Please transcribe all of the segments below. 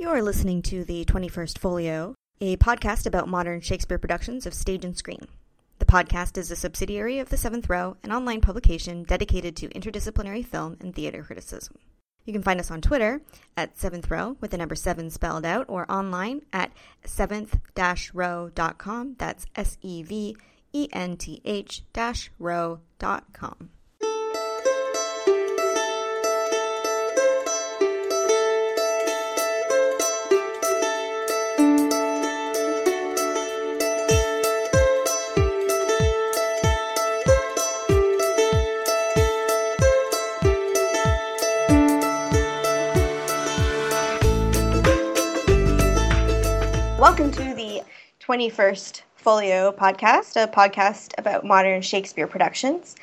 You're listening to the 21st Folio, a podcast about modern Shakespeare productions of stage and screen. The podcast is a subsidiary of The Seventh Row, an online publication dedicated to interdisciplinary film and theater criticism. You can find us on Twitter at Seventh Row with the number seven spelled out, or online at seventh-row.com. That's S E V E N T H Welcome to the 21st Folio podcast, a podcast about modern Shakespeare productions.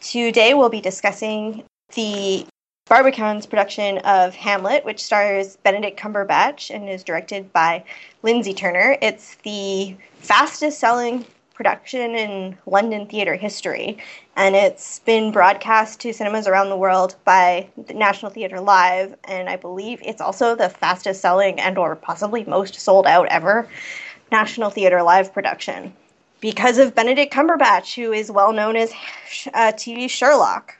Today we'll be discussing the Barbican's production of Hamlet, which stars Benedict Cumberbatch and is directed by Lindsey Turner. It's the fastest selling production in London theatre history, and it's been broadcast to cinemas around the world by the National Theatre Live, and I believe it's also the fastest selling and or possibly most sold out ever National Theatre Live production. Because of Benedict Cumberbatch, who is well known as uh, TV Sherlock.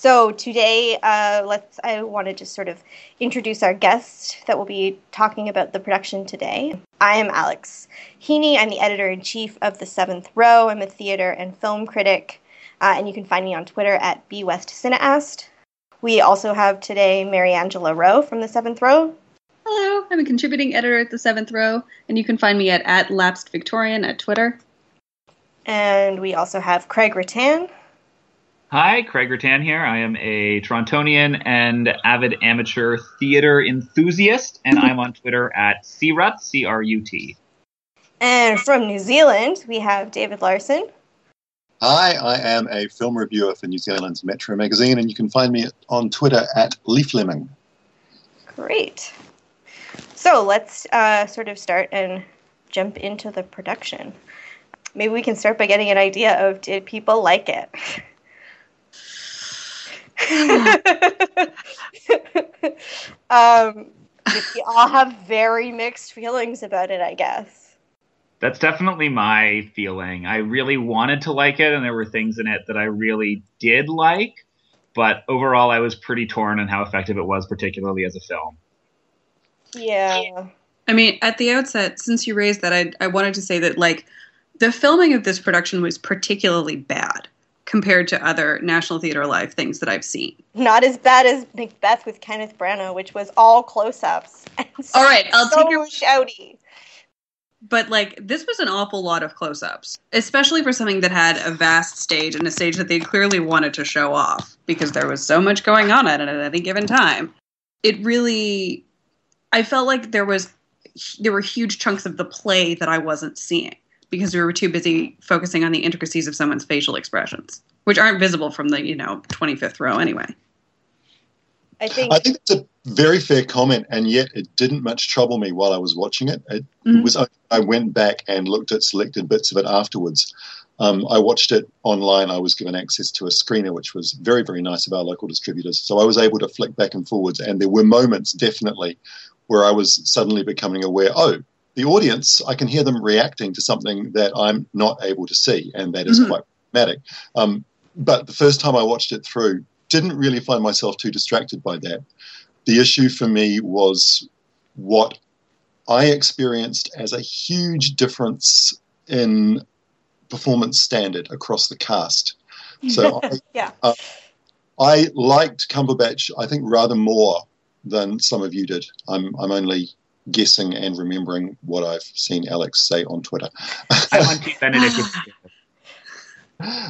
So today, uh, let's. I want to just sort of introduce our guest that will be talking about the production today. I am Alex Heeney. I'm the editor in chief of the Seventh Row. I'm a theater and film critic, uh, and you can find me on Twitter at bwestcineaste. We also have today Mary Angela Rowe from the Seventh Row. Hello, I'm a contributing editor at the Seventh Row, and you can find me at, at Lapsed Victorian at Twitter. And we also have Craig Ruttan. Hi, Craig Ruttan here. I am a Torontonian and avid amateur theater enthusiast, and I'm on Twitter at crut, C-R-U-T. And from New Zealand, we have David Larsen. Hi, I am a film reviewer for New Zealand's Metro magazine, and you can find me on Twitter at leaflemming. Great. So let's uh, sort of start and jump into the production. Maybe we can start by getting an idea of did people like it? um, we all have very mixed feelings about it, I guess. That's definitely my feeling. I really wanted to like it, and there were things in it that I really did like, but overall, I was pretty torn on how effective it was, particularly as a film. Yeah. I mean, at the outset, since you raised that, I, I wanted to say that, like, the filming of this production was particularly bad compared to other National Theatre Live things that I've seen. Not as bad as Macbeth with Kenneth Branagh, which was all close-ups. all right, I'll so take your shouty. But like this was an awful lot of close-ups, especially for something that had a vast stage and a stage that they clearly wanted to show off because there was so much going on at it at any given time. It really, I felt like there was there were huge chunks of the play that I wasn't seeing because we were too busy focusing on the intricacies of someone's facial expressions, which aren't visible from the, you know, 25th row anyway. I think I think it's a very fair comment, and yet it didn't much trouble me while I was watching it. It Mhm. was I went back and looked at selected bits of it afterwards. Um, I watched it online. I was given access to a screener, which was very, very nice of our local distributors. So I was able to flick back and forwards, and there were moments definitely where I was suddenly becoming aware. Oh, the audience, I can hear them reacting to something that I'm not able to see, and that is Mhm. quite problematic. Um, but the first time I watched it through, didn't really find myself too distracted by that. The issue for me was what I experienced as a huge difference in performance standard across the cast. So I, yeah. I liked Cumberbatch, I think, rather more than some of you did. I'm, I'm only guessing and remembering what I've seen Alex say on Twitter. I'm on Team Benedict. with-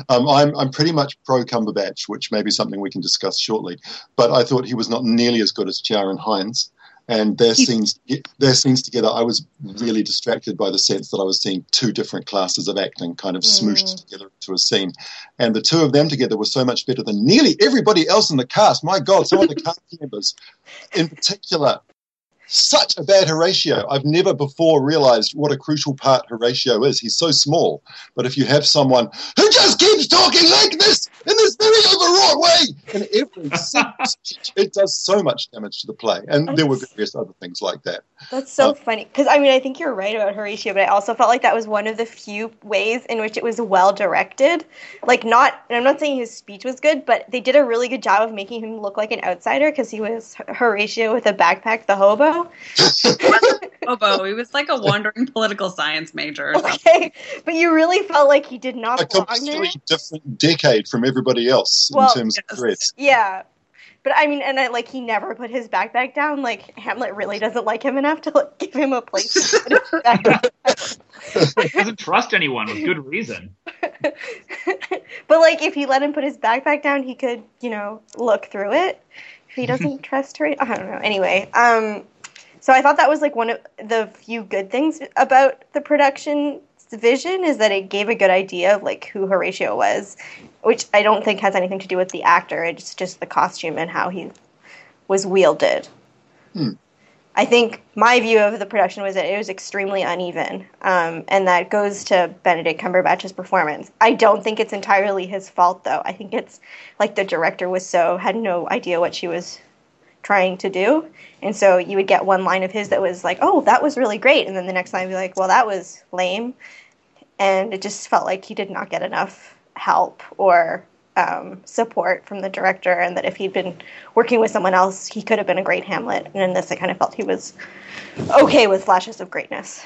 Um, I'm, I'm pretty much pro Cumberbatch, which may be something we can discuss shortly. But I thought he was not nearly as good as Ciaran Hines. And their scenes, their scenes together, I was really distracted by the sense that I was seeing two different classes of acting kind of smooshed Mm. together into a scene. And the two of them together were so much better than nearly everybody else in the cast. My God, some of the cast members in particular such a bad Horatio. I've never before realized what a crucial part Horatio is. He's so small. But if you have someone who just keeps talking like this in this very overwrought way in every speech, it does so much damage to the play. And there were various other things like that. That's so uh, funny. Because, I mean, I think you're right about Horatio, but I also felt like that was one of the few ways in which it was well directed. Like, not, and I'm not saying his speech was good, but they did a really good job of making him look like an outsider because he was Horatio with a backpack, the hobo. hobo. He was like a wandering political science major. Okay, but you really felt like he did not a completely different decade from everybody else well, in terms yes. of dress. Yeah, but I mean, and I, like he never put his backpack down. Like Hamlet really doesn't like him enough to like, give him a place. To put his he doesn't trust anyone with good reason. but like, if he let him put his backpack down, he could, you know, look through it. If he doesn't trust her, I don't know. Anyway, um, so I thought that was like one of the few good things about the production vision is that it gave a good idea of like who Horatio was, which I don't think has anything to do with the actor. It's just the costume and how he was wielded. Hmm. I think my view of the production was that it was extremely uneven, um, and that goes to Benedict Cumberbatch's performance. I don't think it's entirely his fault, though. I think it's like the director was so had no idea what she was trying to do. And so you would get one line of his that was like, oh, that was really great. And then the next line would be like, well, that was lame. And it just felt like he did not get enough help or um, support from the director. And that if he'd been working with someone else, he could have been a great Hamlet. And in this, I kind of felt he was okay with flashes of greatness.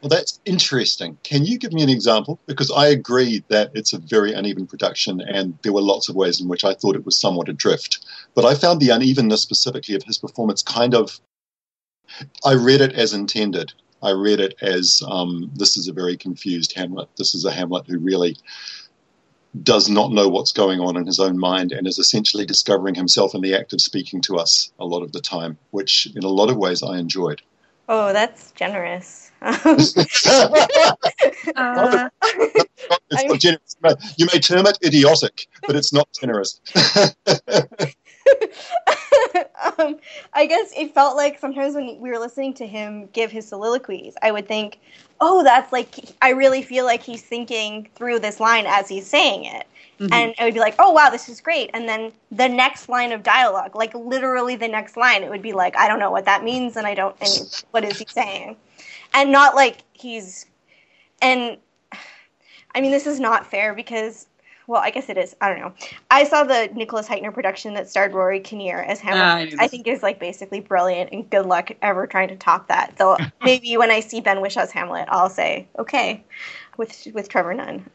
Well, that's interesting. Can you give me an example? Because I agree that it's a very uneven production, and there were lots of ways in which I thought it was somewhat adrift. But I found the unevenness specifically of his performance kind of. I read it as intended. I read it as um, this is a very confused Hamlet. This is a Hamlet who really does not know what's going on in his own mind and is essentially discovering himself in the act of speaking to us a lot of the time, which in a lot of ways I enjoyed. Oh, that's generous. uh, it's not generous. You may term it idiotic, but it's not generous. um, I guess it felt like sometimes when we were listening to him give his soliloquies, I would think, oh, that's like, I really feel like he's thinking through this line as he's saying it. Mm-hmm. And it would be like, oh, wow, this is great. And then the next line of dialogue, like literally the next line, it would be like, I don't know what that means, and I don't, and what is he saying? and not like he's and I mean this is not fair because well, I guess it is. I don't know. I saw the Nicholas Hytner production that starred Rory Kinnear as Hamlet. Uh, I, I think is like basically brilliant, and good luck ever trying to top that. So maybe when I see Ben Whishaw's Hamlet, I'll say okay, with with Trevor Nunn.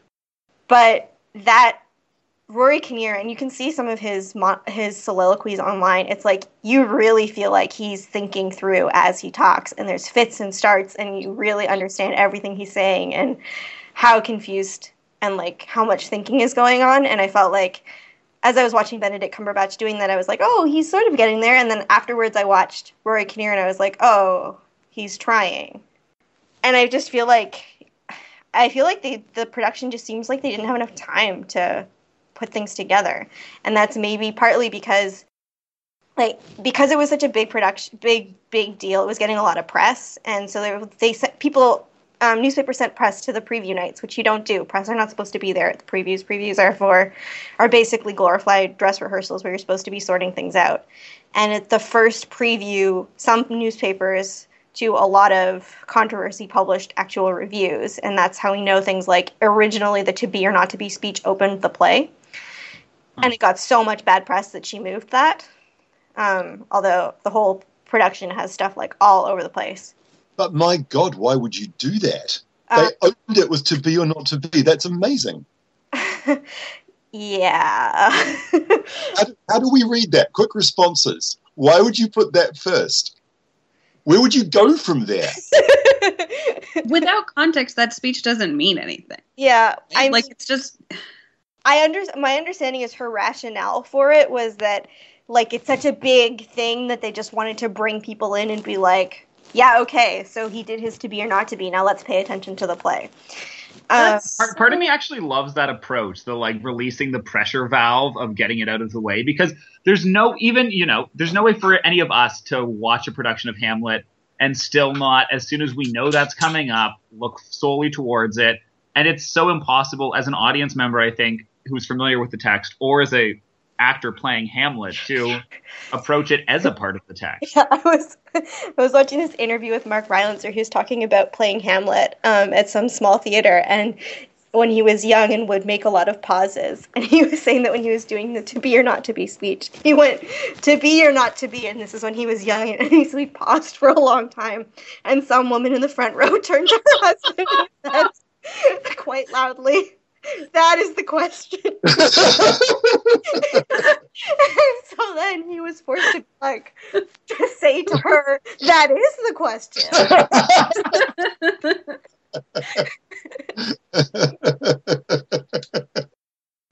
But that Rory Kinnear, and you can see some of his his soliloquies online. It's like you really feel like he's thinking through as he talks, and there's fits and starts, and you really understand everything he's saying and how confused and like how much thinking is going on. And I felt like as I was watching Benedict Cumberbatch doing that, I was like, oh, he's sort of getting there. And then afterwards, I watched Rory Kinnear, and I was like, oh, he's trying. And I just feel like I feel like the the production just seems like they didn't have enough time to put things together. And that's maybe partly because like because it was such a big production big big deal it was getting a lot of press. And so they, they sent people um, newspapers sent press to the preview nights which you don't do. Press are not supposed to be there at the previews. Previews are for are basically glorified dress rehearsals where you're supposed to be sorting things out. And at the first preview some newspapers to a lot of controversy published actual reviews. And that's how we know things like originally the to be or not to be speech opened the play and it got so much bad press that she moved that. Um, although the whole production has stuff like all over the place. But my God, why would you do that? Uh, they opened it with to be or not to be. That's amazing. yeah. how, do, how do we read that? Quick responses. Why would you put that first? Where would you go from there? Without context, that speech doesn't mean anything. Yeah, I like it's just I under my understanding is her rationale for it was that like it's such a big thing that they just wanted to bring people in and be like, yeah, okay, so he did his to be or not to be. Now let's pay attention to the play. Uh, Part, part of me actually loves that approach, the like releasing the pressure valve of getting it out of the way, because there's no even you know there's no way for any of us to watch a production of Hamlet and still not, as soon as we know that's coming up, look solely towards it, and it's so impossible as an audience member, I think, who's familiar with the text, or as a actor playing Hamlet to approach it as a part of the text. Yeah, I was I was watching this interview with Mark Rylance where he was talking about playing Hamlet um, at some small theater and when he was young and would make a lot of pauses. And he was saying that when he was doing the to be or not to be speech, he went to be or not to be, and this is when he was young and so he paused for a long time. And some woman in the front row turned to her husband and said quite loudly, That is the question. so then he was forced to like to say to her, "That is the question."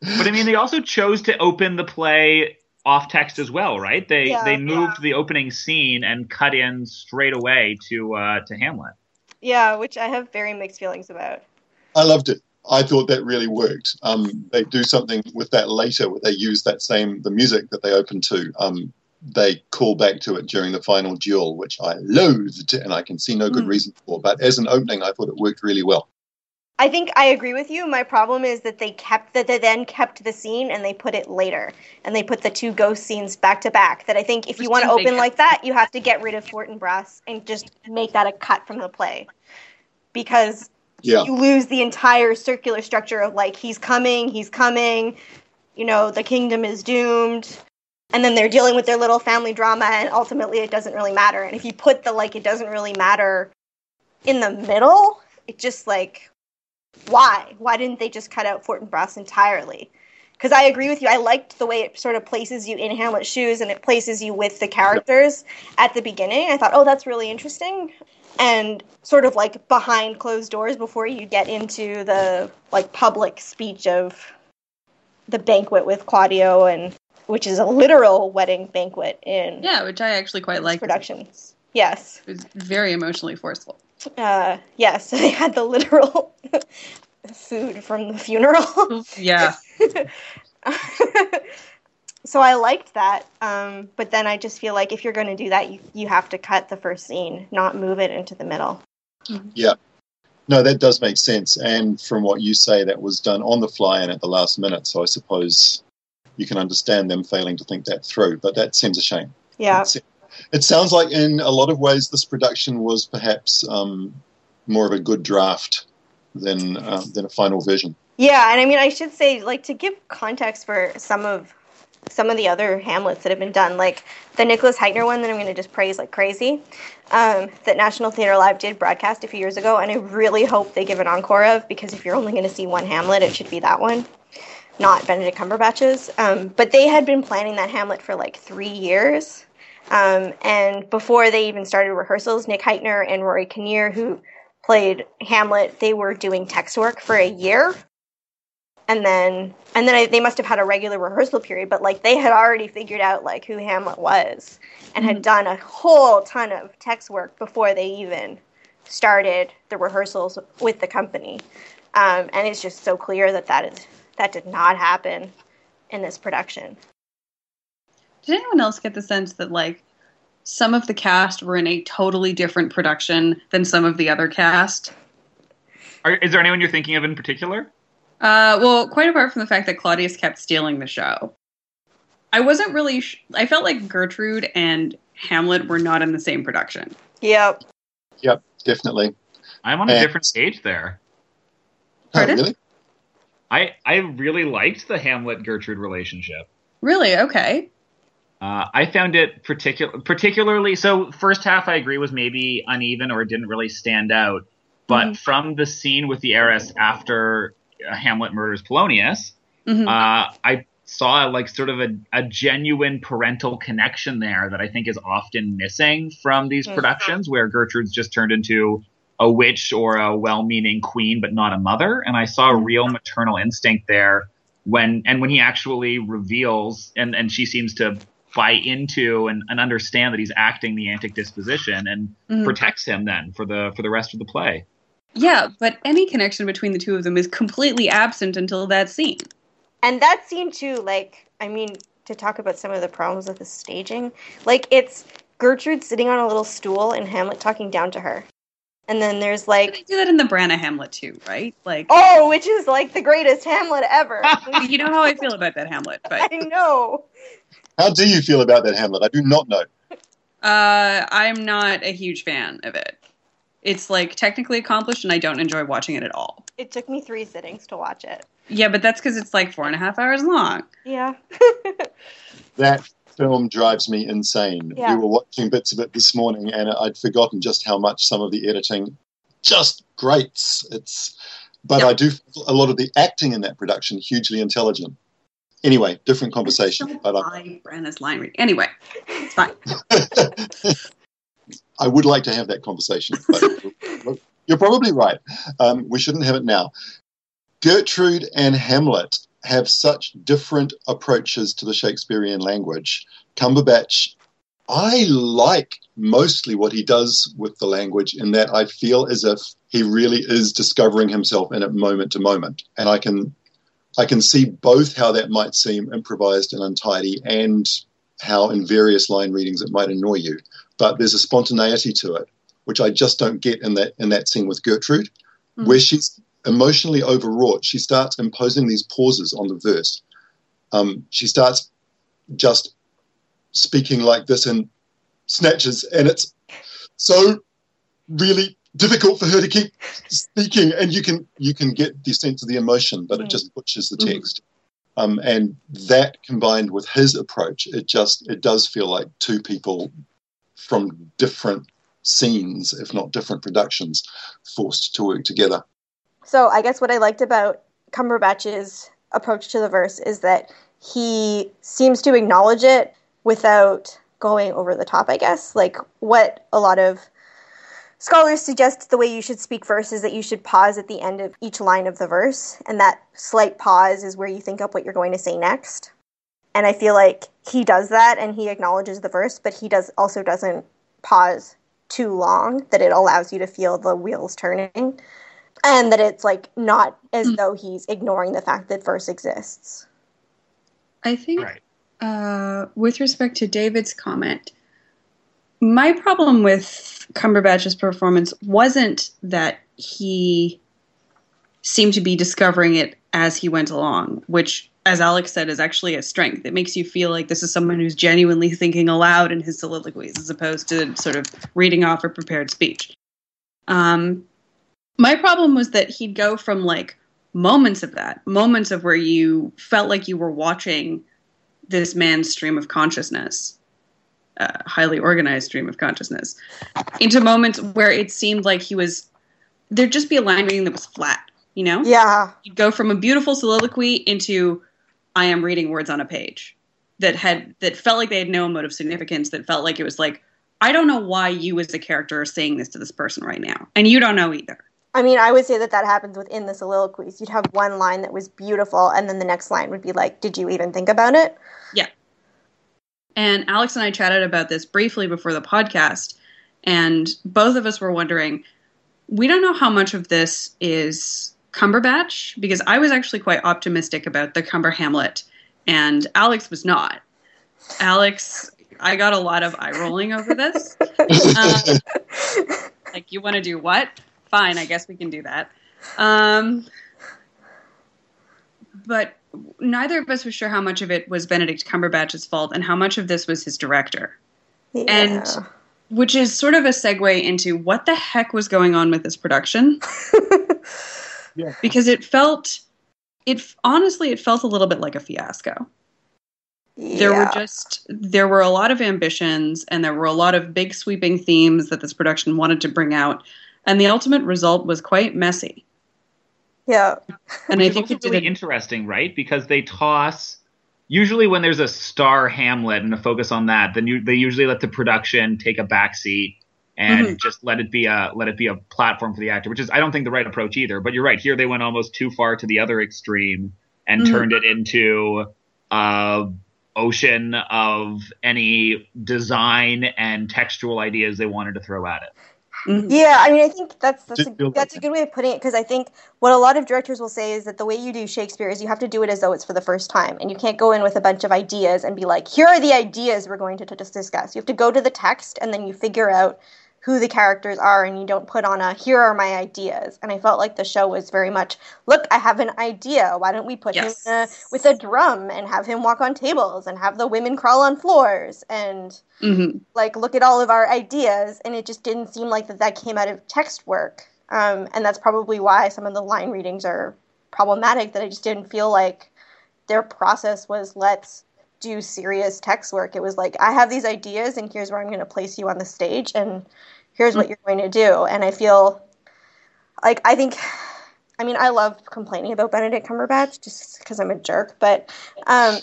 But I mean, they also chose to open the play off text as well, right? They Yeah, they moved yeah. the opening scene and cut in straight away to uh, to Hamlet. yeah, which I have very mixed feelings about. I loved it. I thought that really worked. Um, they do something with that later, where they use that same the music that they open to. Um, they call back to it during the final duel, which I loathed, and I can see no good Mm. reason for. But as an opening, I thought it worked really well. I think I agree with you. My problem is that they kept that they then kept the scene and they put it later, and they put the two ghost scenes back to back. That I think if you want to open like that, you have to get rid of Fortinbras and just make that a cut from the play, because Yeah, you lose the entire circular structure of like he's coming, he's coming, you know, the kingdom is doomed. And then they're dealing with their little family drama and ultimately it doesn't really matter. And if you put the like it doesn't really matter in the middle, it just like why? Why didn't they just cut out Fortinbras entirely? Because I agree with you. I liked the way it sort of places you in Hamlet's shoes and it places you with the characters at the beginning. I thought, oh, that's really interesting. And sort of like behind closed doors before you get into the like public speech of the banquet with Claudio and which is a literal wedding banquet in Yeah, which I actually quite like. productions. Yes. It was very emotionally forceful. Uh, yes, they had the literal food from the funeral. Yeah. so I liked that, um, but then I just feel like if you're going to do that, you you have to cut the first scene, not move it into the middle. Yeah. No, that does make sense. And from what you say, that was done on the fly and at the last minute. So I suppose you can understand them failing to think that through. But that seems a shame. Yeah, It sounds like in a lot of ways this production was perhaps um, more of a good draft than uh, than a final version. yeah, and I mean, I should say, like, to give context for some of some of the other Hamlets that have been done, like the Nicholas Hytner one that I'm going to just praise like crazy, um, that National Theatre Live did broadcast a few years ago, and I really hope they give an encore of because if you're only going to see one Hamlet, it should be that one, not Benedict Cumberbatch's. Um, but they had been planning that Hamlet for like three years, um, and before they even started rehearsals, Nick Hytner and Rory Kinnear, who played Hamlet, they were doing text work for a year and then and then I, they must have had a regular rehearsal period but like they had already figured out like who hamlet was and had done a whole ton of text work before they even started the rehearsals with the company um, and it's just so clear that that is that did not happen in this production Did anyone else get the sense that like some of the cast were in a totally different production than some of the other cast? Are, is there anyone you're thinking of in particular? Uh, well, quite apart from the fact that Claudius kept stealing the show, I wasn't really. Sh- I felt like Gertrude and Hamlet were not in the same production. yep Yep, definitely. I'm on a Eh. different stage there. Oh, really? I I really liked the Hamlet Gertrude relationship. Really? Okay. Uh, I found it particular, particularly so. First half, I agree, was maybe uneven or didn't really stand out. But Mhm. from the scene with the arras after Hamlet murders Polonius, Mhm. uh, I saw like sort of a, a genuine parental connection there that I think is often missing from these Mhm. productions, where Gertrude's just turned into a witch or a well-meaning queen, but not a mother. And I saw a real maternal instinct there when and when he actually reveals and and she seems to buy into and, and understand that he's acting the antic disposition and Mhm. protects him then for the for the rest of the play. Yeah, but any connection between the two of them is completely absent until that scene. And that scene too, like, I mean, to talk about some of the problems with the staging, like it's Gertrude sitting on a little stool and Hamlet talking down to her. And then there's like They do that in the Branagh Hamlet too, right? Like, Oh, which is like the greatest Hamlet ever. you know how I feel about that Hamlet, but I know. How do you feel about that, Hamlet? I do not know. uh, I'm not a huge fan of it. It's like technically accomplished, and I don't enjoy watching it at all. It took me three sittings to watch it. Yeah, but that's because it's like four and a half hours long. Yeah. That film drives me insane. Yeah. We were watching bits of it this morning, and I'd forgotten just how much some of the editing just grates. It's, but Yeah. I do feel a lot of the acting in that production hugely intelligent. Anyway, different conversation. Don't But buy Branagh's line reading. Anyway, it's fine. I would like to have that conversation. But you're probably right. Um, we shouldn't have it now. Gertrude and Hamlet have such different approaches to the Shakespearean language. Cumberbatch, I like mostly what he does with the language in that I feel as if he really is discovering himself in it moment to moment. And I can I can see both how that might seem improvised and untidy and how in various line readings it might annoy you but there's a spontaneity to it, which I just don't get in that in that scene with Gertrude, Mhm. where she's emotionally overwrought. She starts imposing these pauses on the verse. Um, she starts just speaking like this in snatches, and it's so really difficult for her to keep speaking. And you can you can get the sense of the emotion, but it Mm. just butchers the Mhm. text. Um, and that combined with his approach, it just it does feel like two people from different scenes, if not different productions, forced to work together. So I guess what I liked about Cumberbatch's approach to the verse is that he seems to acknowledge it without going over the top, I guess. Like what a lot of scholars suggest the way you should speak verse is that you should pause at the end of each line of the verse, and that slight pause is where you think up what you're going to say next. And I feel like he does that and he acknowledges the verse, but he does also doesn't pause too long that it allows you to feel the wheels turning and that it's like not as Mm. though he's ignoring the fact that verse exists. I think Right. uh, with respect to David's comment, my problem with Cumberbatch's performance wasn't that he seemed to be discovering it as he went along, which, as Alex said, is actually a strength. It makes you feel like this is someone who's genuinely thinking aloud in his soliloquies, as opposed to sort of reading off a prepared speech. Um, my problem was that he'd go from like moments of that, moments of where you felt like you were watching this man's stream of consciousness, uh, highly organized stream of consciousness, into moments where it seemed like he was there'd just be a line reading that was flat, you know? Yeah. You'd go from a beautiful soliloquy into I am reading words on a page that had that felt like they had no emotive significance, that felt like it was like, I don't know why you as a character are saying this to this person right now. And you don't know either. I mean, I would say that that happens within the soliloquies. You'd have one line that was beautiful, and then the next line would be like, Did you even think about it? Yeah. And Alex and I chatted about this briefly before the podcast, and both of us were wondering we don't know how much of this is Cumberbatch, because I was actually quite optimistic about the Cumber Hamlet, and Alex was not. Alex, I got a lot of eye rolling over this. Um, like, you want to do what? Fine, I guess we can do that. Um, but neither of us was sure how much of it was Benedict Cumberbatch's fault and how much of this was his director. Yeah. And which is sort of a segue into what the heck was going on with this production Yeah. because it felt it honestly it felt a little bit like a fiasco there were just there were a lot of ambitions and there were a lot of big sweeping themes that this production wanted to bring out and the ultimate result was quite messy yeah. and Which i think also it did really a, interesting, right? Because they toss usually when there's a star Hamlet and a focus on that, then you, they usually let the production take a backseat and Mhm. just let it be a let it be a platform for the actor, which is I don't think the right approach either. But you're right. Here they went almost too far to the other extreme and Mhm. turned it into a ocean of any design and textual ideas they wanted to throw at it. Mhm. Yeah, I mean, I think that's that's a, that's a good way of putting it because I think what a lot of directors will say is that the way you do Shakespeare is you have to do it as though it's for the first time, and you can't go in with a bunch of ideas and be like, "Here are the ideas we're going to, to just discuss." You have to go to the text and then you figure out who the characters are, and you don't put on a "Here are my ideas." And I felt like the show was very much, "Look, I have an idea. Why don't we put Yes. him a, with a drum and have him walk on tables and have the women crawl on floors and." Mhm. like look at all of our ideas and it just didn't seem like that that came out of text work um, and that's probably why some of the line readings are problematic that i just didn't feel like their process was let's do serious text work it was like i have these ideas and here's where i'm going to place you on the stage and here's what you're going to do and i feel like i think i mean i love complaining about benedict cumberbatch just because i'm a jerk but um,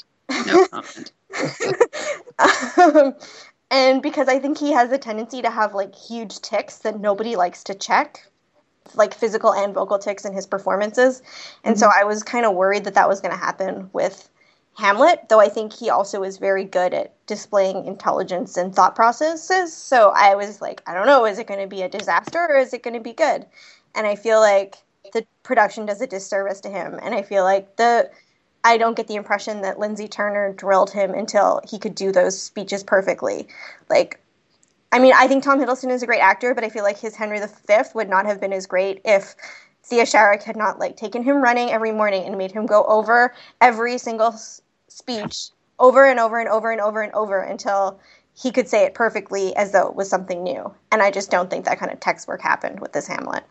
No comment. um, and because I think he has a tendency to have like huge ticks that nobody likes to check, like physical and vocal ticks in his performances. And so I was kind of worried that that was going to happen with Hamlet, though I think he also is very good at displaying intelligence and thought processes. So I was like, I don't know, is it going to be a disaster or is it going to be good? And I feel like the production does a disservice to him. And I feel like the I don't get the impression that Lindsey Turner drilled him until he could do those speeches perfectly. Like, I mean, I think Tom Hiddleston is a great actor, but I feel like his Henry V would not have been as great if Thea Sharrock had not like taken him running every morning and made him go over every single speech over and over and over and over and over until he could say it perfectly as though it was something new. And I just don't think that kind of text work happened with this Hamlet.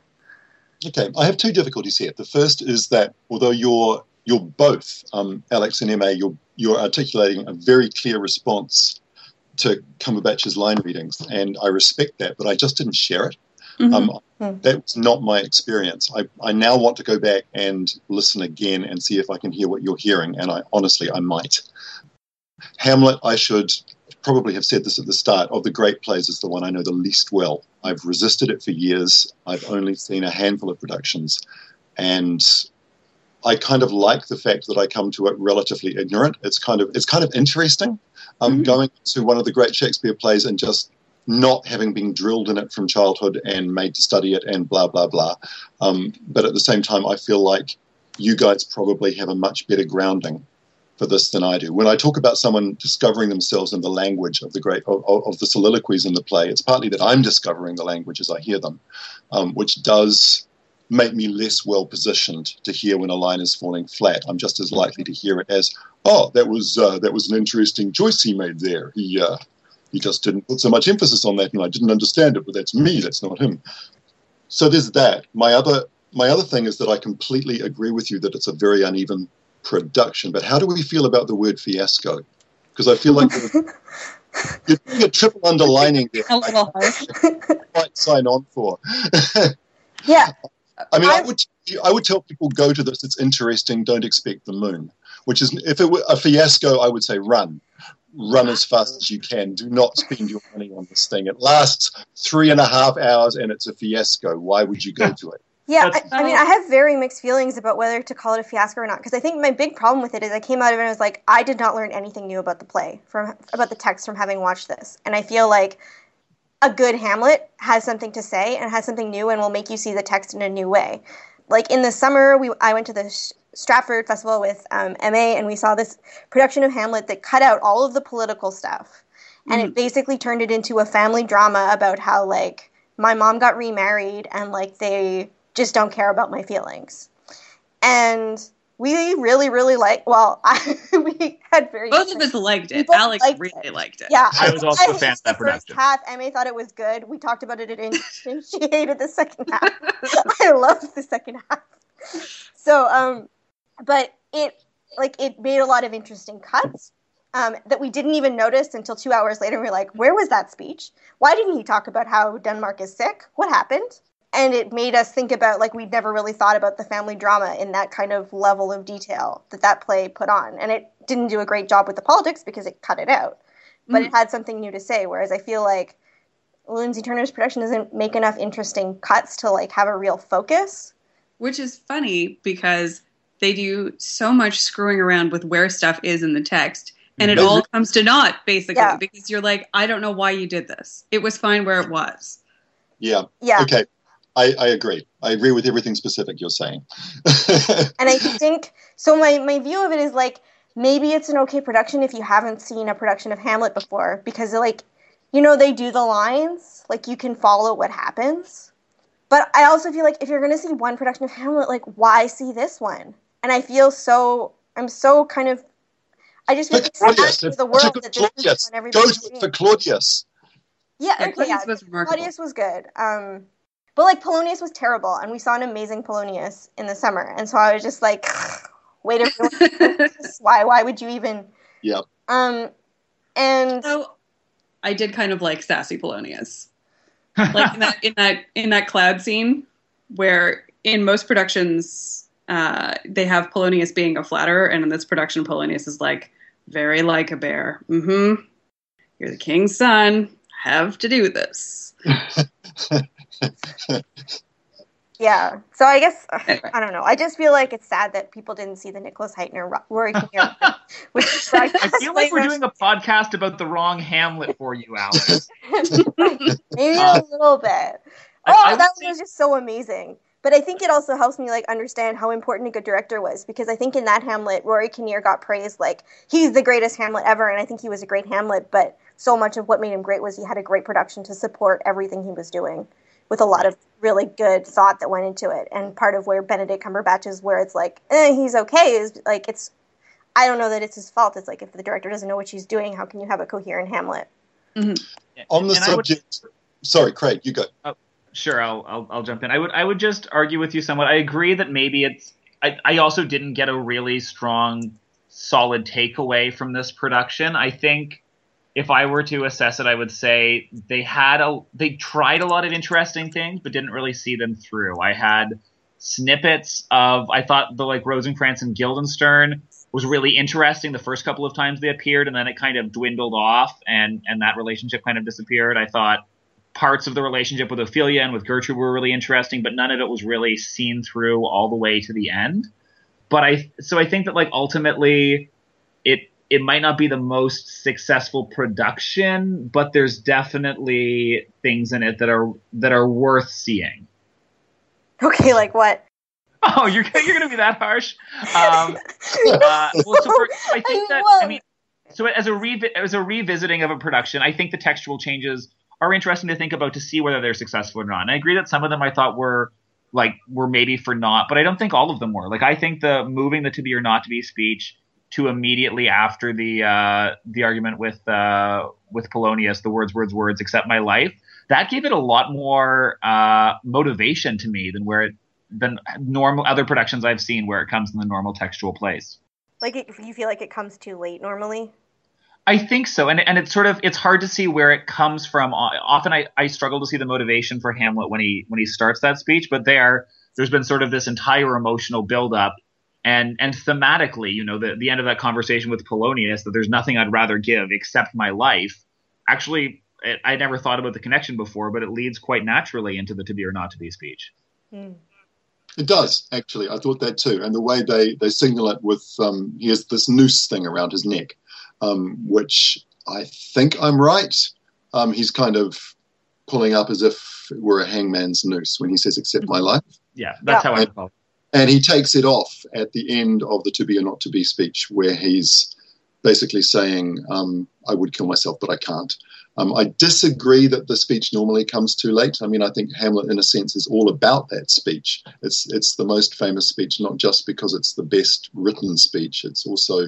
Okay, I have two difficulties here. The first is that although you're you're both um, Alex and Ma, you're you're articulating a very clear response to Cumberbatch's line readings, and I respect that, but I just didn't share it. Mhm. Um, Hmm. that was not my experience. I, I now want to go back and listen again and see if I can hear what you're hearing, and I honestly I might. Hamlet, I should probably have said this at the start, of the great plays is the one I know the least well. I've resisted it for years. I've only seen a handful of productions, and I kind of like the fact that I come to it relatively ignorant. It's kind of it's kind of interesting. Um, Mhm. Going to one of the great Shakespeare plays and just not having been drilled in it from childhood and made to study it and blah blah blah. Um, but at the same time, I feel like you guys probably have a much better grounding for this than I do. When I talk about someone discovering themselves in the language of the great of, of the soliloquies in the play, it's partly that I'm discovering the language as I hear them, um, which does make me less well positioned to hear when a line is falling flat. I'm just as likely to hear it as, "Oh, that was uh, that was an interesting choice he made there. He uh, he just didn't put so much emphasis on that, and I didn't understand it. But that's me. That's not him." So there's that. My other my other thing is that I completely agree with you that it's a very uneven production. But how do we feel about the word fiasco? Because I feel like you're doing a triple underlining there. A little harsh. Sign on for. Yeah, I mean, I I- would I would tell people go to this. It's interesting. Don't expect the moon. Which is, if it were a fiasco, I would say run, run as fast as you can. Do not spend your money on this thing. It lasts three and a half hours, and it's a fiasco. Why would you go to it? Yeah, I, I mean, I have very mixed feelings about whether to call it a fiasco or not because I think my big problem with it is I came out of it and I was like, I did not learn anything new about the play from about the text from having watched this, and I feel like a good Hamlet has something to say and has something new and will make you see the text in a new way. Like in the summer, we I went to the Sh- Stratford Festival with um, Ma, and we saw this production of Hamlet that cut out all of the political stuff, and it basically turned it into a family drama about how like my mom got remarried and like they just don't care about my feelings, and we really really like. Well, I, we had very Both of us liked it. both Alex liked really it. liked it. yeah, I was also a I fan of that the first production. Half Emma thought it was good. We talked about it at Inch, and she hated the second half. I loved the second half. So, um, but it like it made a lot of interesting cuts um, that we didn't even notice until two hours later. We were like, "Where was that speech? Why didn't he talk about how Denmark is sick? What happened?" And it made us think about like we'd never really thought about the family drama in that kind of level of detail that that play put on. And it didn't do a great job with the politics because it cut it out, but it mm-hmm. had something new to say. Whereas I feel like Lindsey Turner's production doesn't make enough interesting cuts to like have a real focus. Which is funny because they do so much screwing around with where stuff is in the text. And it mm-hmm. all comes to naught, basically, Yeah. because you're like, I don't know why you did this. It was fine where it was. Yeah. Yeah. Okay. I, I agree. I agree with everything specific you're saying. And I think so. My my view of it is like maybe it's an okay production if you haven't seen a production of Hamlet before because like you know they do the lines like you can follow what happens. But I also feel like if you're going to see one production of Hamlet, like why see this one? And I feel so. I'm so kind of. I just feel But like Claudius, sad to the world that this is Claudius. the one Go everybody's to it for Claudius. Yeah, Yeah, okay, Claudius was remarkable. Claudius was good. Um, but like Polonius was terrible, and we saw an amazing Polonius in the summer, and so I was just like, wait a minute, why? Why would you even? Yep. Um, and So I did kind of like sassy Polonius. Like in that in that in that cloud scene where in most productions uh, they have Polonius being a flatterer, and in this production Polonius is like very like a bear. Mm-hmm. You're the king's son. Have to do this. yeah, so I guess Anyway. I don't know. I just feel like it's sad that people didn't see the Nicholas Hytner Rory Kinnear, which is I feel like we're doing a podcast about the wrong Hamlet for you, Alex. maybe Uh, a little bit. Oh, I would that was just so amazing. But I think it also helps me like understand how important a good director was because I think in that Hamlet, Rory Kinnear got praised like he's the greatest Hamlet ever, and I think he was a great Hamlet. But so much of what made him great was he had a great production to support everything he was doing, with a lot of really good thought that went into it. And part of where Benedict Cumberbatch is where it's like eh, he's okay is like it's I don't know that it's his fault. It's like if the director doesn't know what she's doing, how can you have a coherent Hamlet? On the And I would- subject. Sorry, Craig, you go. Sure, I'll, I'll I'll jump in. I would I would just argue with you somewhat. I agree that maybe it's. I, I also didn't get a really strong, solid takeaway from this production. I think if I were to assess it, I would say they had a they tried a lot of interesting things, but didn't really see them through. I had snippets of I thought the like Rosencrantz and Guildenstern was really interesting the first couple of times they appeared, and then it kind of dwindled off, and and that relationship kind of disappeared. I thought parts of the relationship with Ophelia and with Gertrude were really interesting, but none of it was really seen through all the way to the end. But I so I think that like ultimately it it might not be the most successful production, but there's definitely things in it that are that are worth seeing. Okay, like what? Oh, you're you're gonna be that harsh? Um, uh, well, so for, I think that I mean, so as a revi- as a revisiting of a production, I think the textual changes are interesting to think about to see whether they're successful or not. And I agree that some of them I thought were like were maybe for naught, but I don't think all of them were. Like I think the moving the to be or not to be speech to immediately after the uh, the argument with uh, with Polonius, the words, words, words, accept my life. That gave it a lot more uh, motivation to me than where it than normal other productions I've seen where it comes in the normal textual place. Like, it, you feel like it comes too late normally? I think so, and and it's sort of it's hard to see where it comes from. Often I, I struggle to see the motivation for Hamlet when he when he starts that speech, but there there's been sort of this entire emotional buildup, and and thematically, you know, the the end of that conversation with Polonius that there's nothing I'd rather give except my life. Actually, it, I never thought about the connection before, but it leads quite naturally into the to be or not to be speech. Hmm. It does actually. I thought that too, and the way they they signal it with um, he has this noose thing around his neck, um, which I think I'm right. Um, he's kind of pulling up as if it were a hangman's noose when he says "accept my life," Yeah, that's Yeah. how I felt. And he takes it off at the end of the "to be or not to be" speech, where he's basically saying, um, "I would kill myself, but I can't." Um, I disagree that the speech normally comes too late. I mean, I think Hamlet, in a sense, is all about that speech. It's it's the most famous speech, not just because it's the best written speech. It's also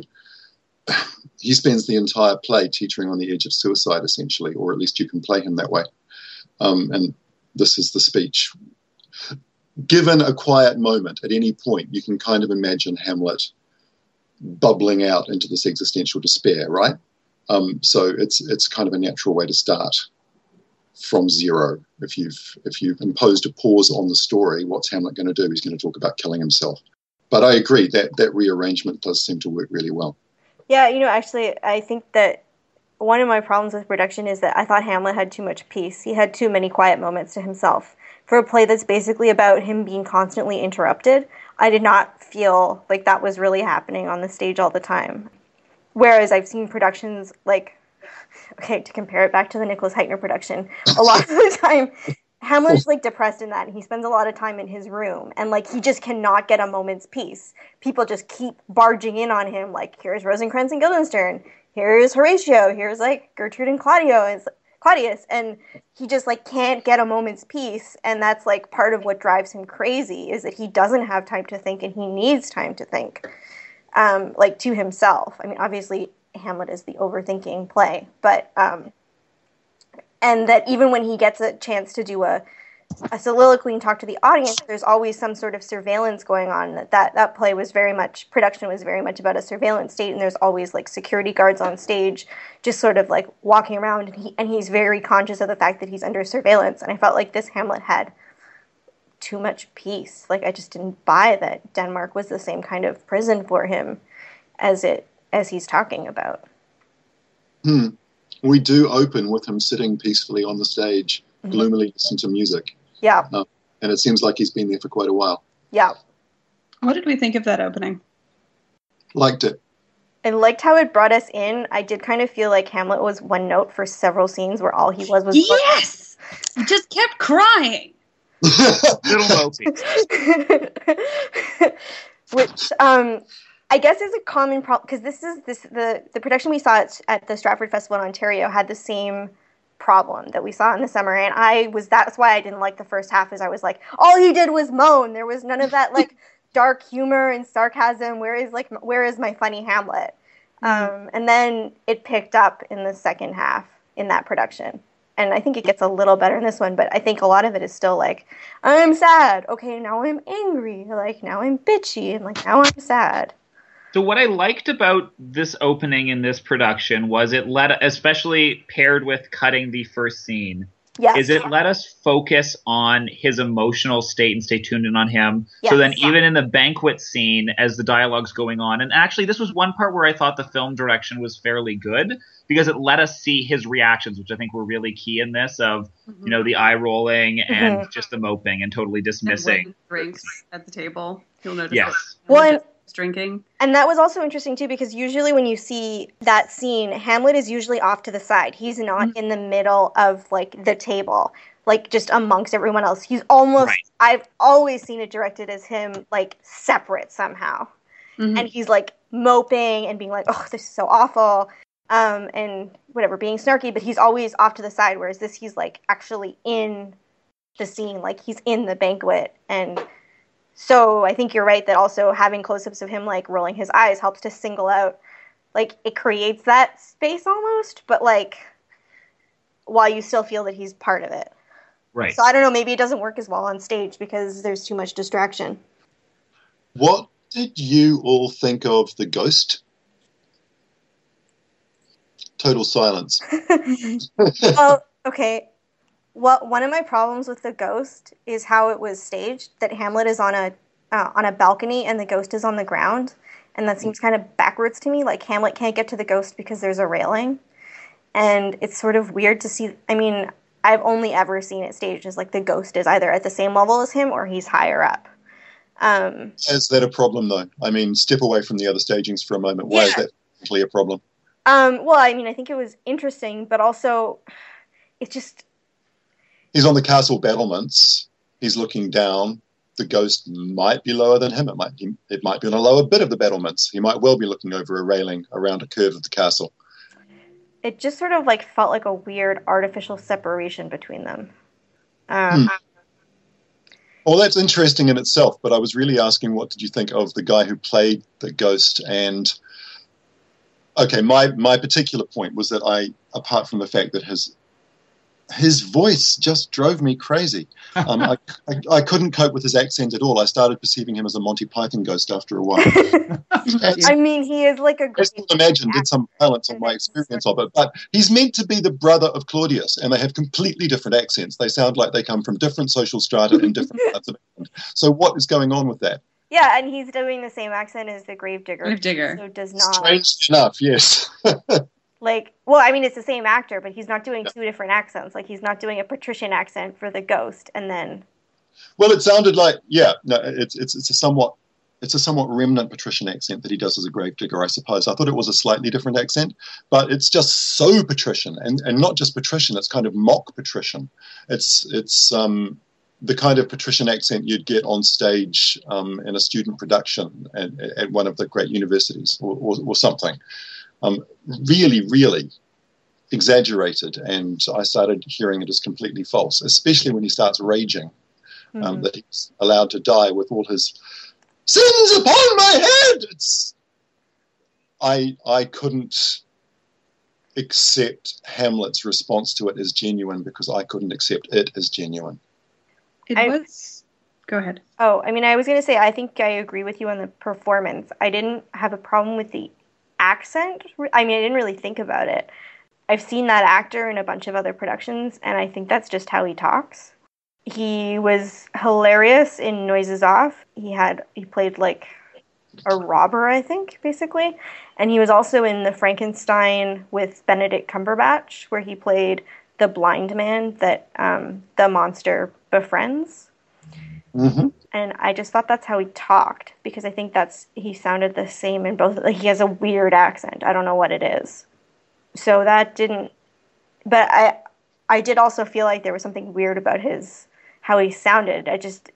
he spends the entire play teetering on the edge of suicide, essentially, or at least you can play him that way. Um, and this is the speech. Given a quiet moment at any point, you can kind of imagine Hamlet bubbling out into this existential despair, right? Um, so it's it's kind of a natural way to start from zero. If you've if you've imposed a pause on the story, what's Hamlet going to do? He's going to talk about killing himself. But I agree that that rearrangement does seem to work really well. Yeah, you know, actually, I think that one of my problems with production is that I thought Hamlet had too much peace. He had too many quiet moments to himself. For a play that's basically about him being constantly interrupted, I did not feel like that was really happening on the stage all the time. Whereas I've seen productions like, okay, to compare it back to the Nicholas Hytner production, a lot of the time Hamlet's like depressed in that, and he spends a lot of time in his room, and like he just cannot get a moment's peace. People just keep barging in on him, like here's Rosencrantz and Guildenstern, here's Horatio, here's like Gertrude and Claudio, and Claudius, and he just like can't get a moment's peace, and that's like part of what drives him crazy is that he doesn't have time to think, and he needs time to think, um, like to himself. I mean, obviously Hamlet is the overthinking play, but um, and that even when he gets a chance to do a a soliloquy and talk to the audience, there's always some sort of surveillance going on. That, that that play was very much production was very much about a surveillance state, and there's always like security guards on stage, just sort of like walking around, and he and he's very conscious of the fact that he's under surveillance. And I felt like this Hamlet had too much peace. Like I just didn't buy that Denmark was the same kind of prison for him as it as he's talking about. Hmm. We do open with him sitting peacefully on the stage, Mhm. gloomily listening to music, Yeah, and it seems like he's been there for quite a while. yeah. What did we think of that opening? Liked it. I liked how it brought us in. I did kind of feel like Hamlet was one note for several scenes where all he was was Yes! He just kept crying. Little mopey. which um I guess is a common problem because this is this the the production we saw at, at the Stratford Festival in Ontario had the same problem that we saw in the summer. And I was that's why I didn't like the first half is I was like all he did was moan. There was none of that like dark humor and sarcasm. Where is like where is my funny Hamlet? Um, and then it picked up in the second half in that production. And I think it gets a little better in this one but I think a lot of it is still like I'm sad. Okay, now I'm angry. Like now I'm bitchy, and like now I'm sad. So what I liked about this opening in this production was it let, especially paired with cutting the first scene, Yes. is it let us focus on his emotional state and stay tuned in on him. Yes. So then, even in the banquet scene, as the dialogue's going on, and actually, this was one part where I thought the film direction was fairly good because it let us see his reactions, which I think were really key in this. Of mm-hmm. you know the eye rolling mm-hmm. and just the moping and totally dismissing. when drinks at the table. You'll notice. Yes. that Well, Hamlet is drinking. And that was also interesting too because usually when you see that scene, Hamlet is usually off to the side. He's not in the middle of like the table, like just amongst everyone else. He's almost Right. I've always seen it directed as him like separate somehow. Mhm. and he's like moping and being like, "Oh, this is so awful," um, and whatever, being snarky. But he's always off to the side. Whereas this, he's like actually in the scene, like he's in the banquet. And so I think you're right that also having close-ups of him like rolling his eyes helps to single out, like it creates that space almost, but like while you still feel that he's part of it. Right. So I don't know, maybe it doesn't work as well on stage because there's too much distraction. What did you all think of the ghost? Total silence. well, okay. Well, one of my problems with the ghost is how it was staged. That Hamlet is on a uh, on a balcony and the ghost is on the ground, and that seems kind of backwards to me. Like Hamlet can't get to the ghost because there's a railing, and it's sort of weird to see. I mean, I've only ever seen it staged as like the ghost is either at the same level as him or he's higher up. Um, Is that a problem, though? I mean, step away from the other stagings for a moment. Why is that actually a problem? um, well, I mean, I think it was interesting, but also, it's just He's on the castle battlements. He's looking down. The ghost might be lower than him. It might be, it might be on a lower bit of the battlements. He might well be looking over a railing around a curve of the castle. it just sort of like felt like a weird artificial separation between them. Um, Well, that's interesting in itself, but I was really asking what did you think of the guy who played the ghost and okay, my my particular point was that I apart from the fact that his his voice just drove me crazy. Um, I, I, I couldn't cope with his accent at all. I started perceiving him as a Monty Python ghost after a while. I mean, he is like a I great. still imagine did some balance on my experience of it, but he's meant to be the brother of Claudius, and they have completely different accents. They sound like they come from different social strata in different parts of England. So, what is going on with that? Yeah, and he's doing the same accent as the Gravedigger. Gravedigger. So does not Strangely enough, yes. like. Well, I mean, it's the same actor, but he's not doing two different accents. Like he's not doing a patrician accent for the ghost, and then well, it sounded like yeah, no, it's it's it's a somewhat it's a somewhat remnant patrician accent that he does as a gravedigger, I suppose. I thought it was a slightly different accent, but it's just so patrician, and, and not just patrician. It's kind of mock patrician. It's it's um, the kind of patrician accent you'd get on stage um, in a student production at, at, one of the great universities or, or, or something. Um, really, really exaggerated, and I started hearing it as completely false, especially when he starts raging. Um, mm-hmm. That he's allowed to die with all his sins upon my head. It's, I I couldn't accept Hamlet's response to it as genuine because I couldn't accept it as genuine. It I, was. Go ahead. Oh, I mean, I was going to say, I think I agree with you on the performance. I didn't have a problem with the accent. I mean, I didn't really think about it. I've seen that actor in a bunch of other productions, and I think that's just how he talks. He was hilarious in Noises Off. He had he played like a robber, I think, basically. And he was also in the Frankenstein with Benedict Cumberbatch, where he played the blind man that um, the monster befriends. Mm-hmm. And I just thought that's how he talked because I think that's he sounded the same in both. Like he has a weird accent. I don't know what it is. So that didn't. But I, I did also feel like there was something weird about his how he sounded. I just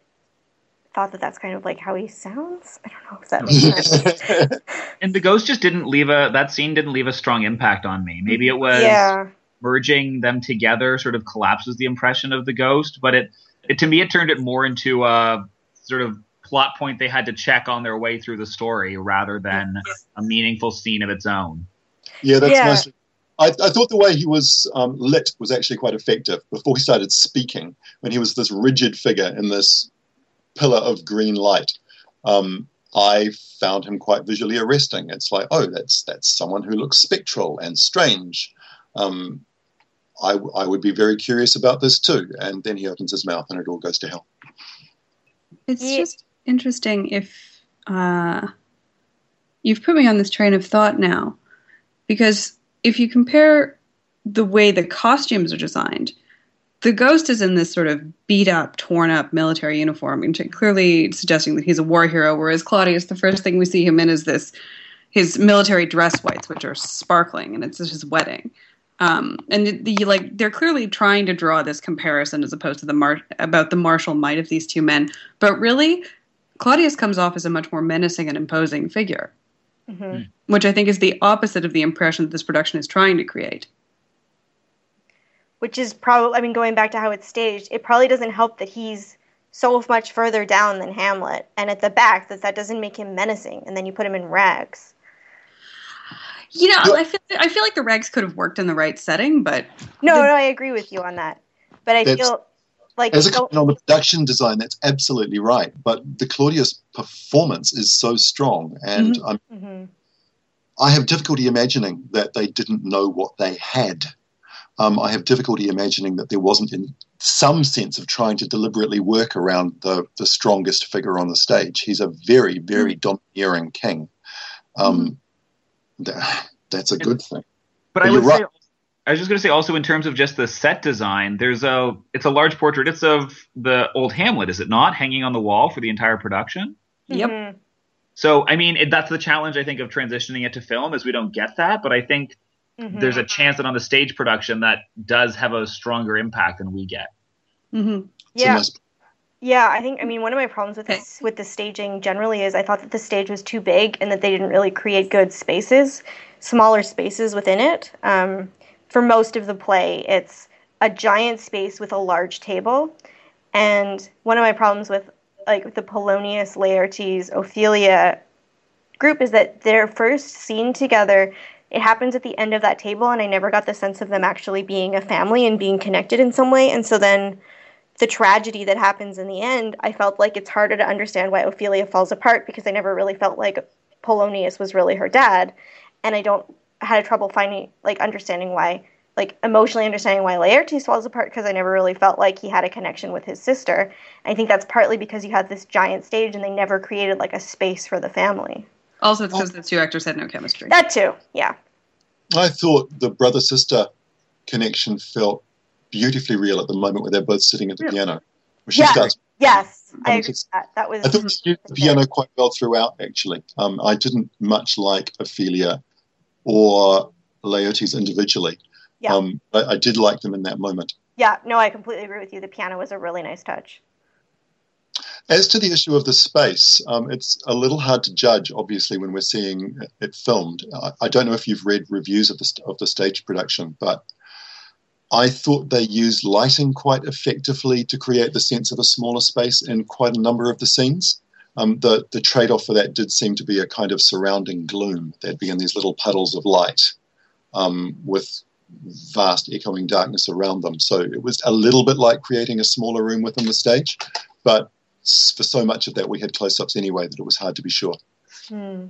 thought that that's kind of like how he sounds. I don't know if that makes sense. and the ghost just didn't leave a that scene didn't leave a strong impact on me. Maybe it was yeah. merging them together sort of collapses the impression of the ghost, but it, it to me it turned it more into a sort of plot point they had to check on their way through the story rather than a meaningful scene of its own. Yeah, that's yeah. mostly I, I, thought the way he was um, lit was actually quite effective before he started speaking, when he was this rigid figure in this pillar of green light. Um, I found him quite visually arresting. It's like, oh, that's that's someone who looks spectral and strange. Um, I, I would be very curious about this too. And then he opens his mouth and it all goes to hell. It's yeah. just interesting if uh, you've put me on this train of thought now, because if you compare the way the costumes are designed, the ghost is in this sort of beat up, torn up military uniform, clearly suggesting that he's a war hero, whereas Claudius, the first thing we see him in is this his military dress whites, which are sparkling, and it's his wedding. Um, and the, like they're clearly trying to draw this comparison as opposed to the mar- about the martial might of these two men, but really, Claudius comes off as a much more menacing and imposing figure mm-hmm. which I think is the opposite of the impression that this production is trying to create. Which is probably, I mean, going back to how it's staged, it probably doesn't help that he's so much further down than Hamlet, and at the back that that doesn't make him menacing, and then you put him in rags. You know, I feel I feel like the rags could have worked in the right setting, but no, the, no, I agree with you on that. But I feel like as a comment on the production design, that's absolutely right. But the Claudius performance is so strong, and mm-hmm. mm-hmm. I have difficulty imagining that they didn't know what they had. Um, I have difficulty imagining that there wasn't in some sense of trying to deliberately work around the, the strongest figure on the stage. He's a very, very mm-hmm. domineering king. Um, mm-hmm. that, that's a good thing. But, but I would right. say I was just going to say also in terms of just the set design, there's a it's a large portrait. It's of the old Hamlet, is it not, hanging on the wall for the entire production? Yep. Mm-hmm. So I mean, it, that's the challenge I think of transitioning it to film is we don't get that, but I think mm-hmm. there's a chance that on the stage production that does have a stronger impact than we get. Mm-hmm. Yeah. Yeah, I think I mean one of my problems with this with the staging generally is I thought that the stage was too big and that they didn't really create good spaces, smaller spaces within it. Um, for most of the play, it's a giant space with a large table. And one of my problems with like the Polonius, Laertes, Ophelia group is that their first scene together it happens at the end of that table and I never got the sense of them actually being a family and being connected in some way. And so then the tragedy that happens in the end, I felt like it's harder to understand why Ophelia falls apart because I never really felt like Polonius was really her dad. And I don't had trouble finding like understanding why like emotionally understanding why Laertes falls apart because I never really felt like he had a connection with his sister. I think that's partly because you had this giant stage and they never created like a space for the family. Also, it's because the two actors had no chemistry. That too, yeah. I thought the brother sister connection felt beautifully real at the moment where they're both sitting at the piano. She yeah. starts yes. I agree with that. That was. I thought they used the piano quite well throughout. Actually, um, I didn't much like Ophelia or Laertes individually. Yeah. Um, I, I did like them in that moment. Yeah, no, I completely agree with you. The piano was a really nice touch. As to the issue of the space, um, it's a little hard to judge, obviously, when we're seeing it filmed. I, I don't know if you've read reviews of the st- of the stage production, but I thought they used lighting quite effectively to create the sense of a smaller space in quite a number of the scenes. Um, the the trade off for that did seem to be a kind of surrounding gloom. They'd be in these little puddles of light um, with vast echoing darkness around them. So it was a little bit like creating a smaller room within the stage, but for so much of that we had close-ups anyway that it was hard to be sure. Hmm.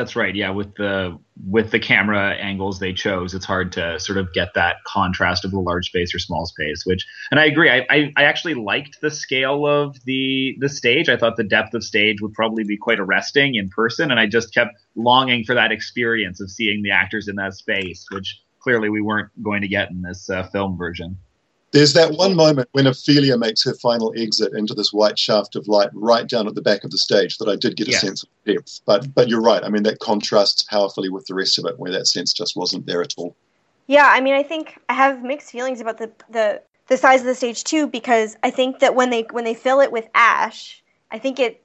That's right. Yeah, with the with the camera angles they chose, it's hard to sort of get that contrast of the large space or small space. Which, and I agree. I, I, I actually liked the scale of the the stage. I thought the depth of stage would probably be quite arresting in person, and I just kept longing for that experience of seeing the actors in that space, which clearly we weren't going to get in this uh, film version. There's that one moment when Ophelia makes her final exit into this white shaft of light right down at the back of the stage that I did get a Yes. sense of depth. But but you're right. I mean that contrasts powerfully with the rest of it, where that sense just wasn't there at all. Yeah, I mean, I think I have mixed feelings about the the the size of the stage too because I think that when they when they fill it with ash, I think it.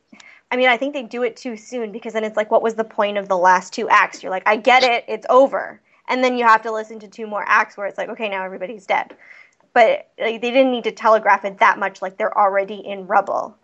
I mean, I think they do it too soon because then it's like, what was the point of the last two acts? You're like, I get it, it's over, and then you have to listen to two more acts where it's like, okay, now everybody's dead. But like, they didn't need to telegraph it that much, like they're already in rubble.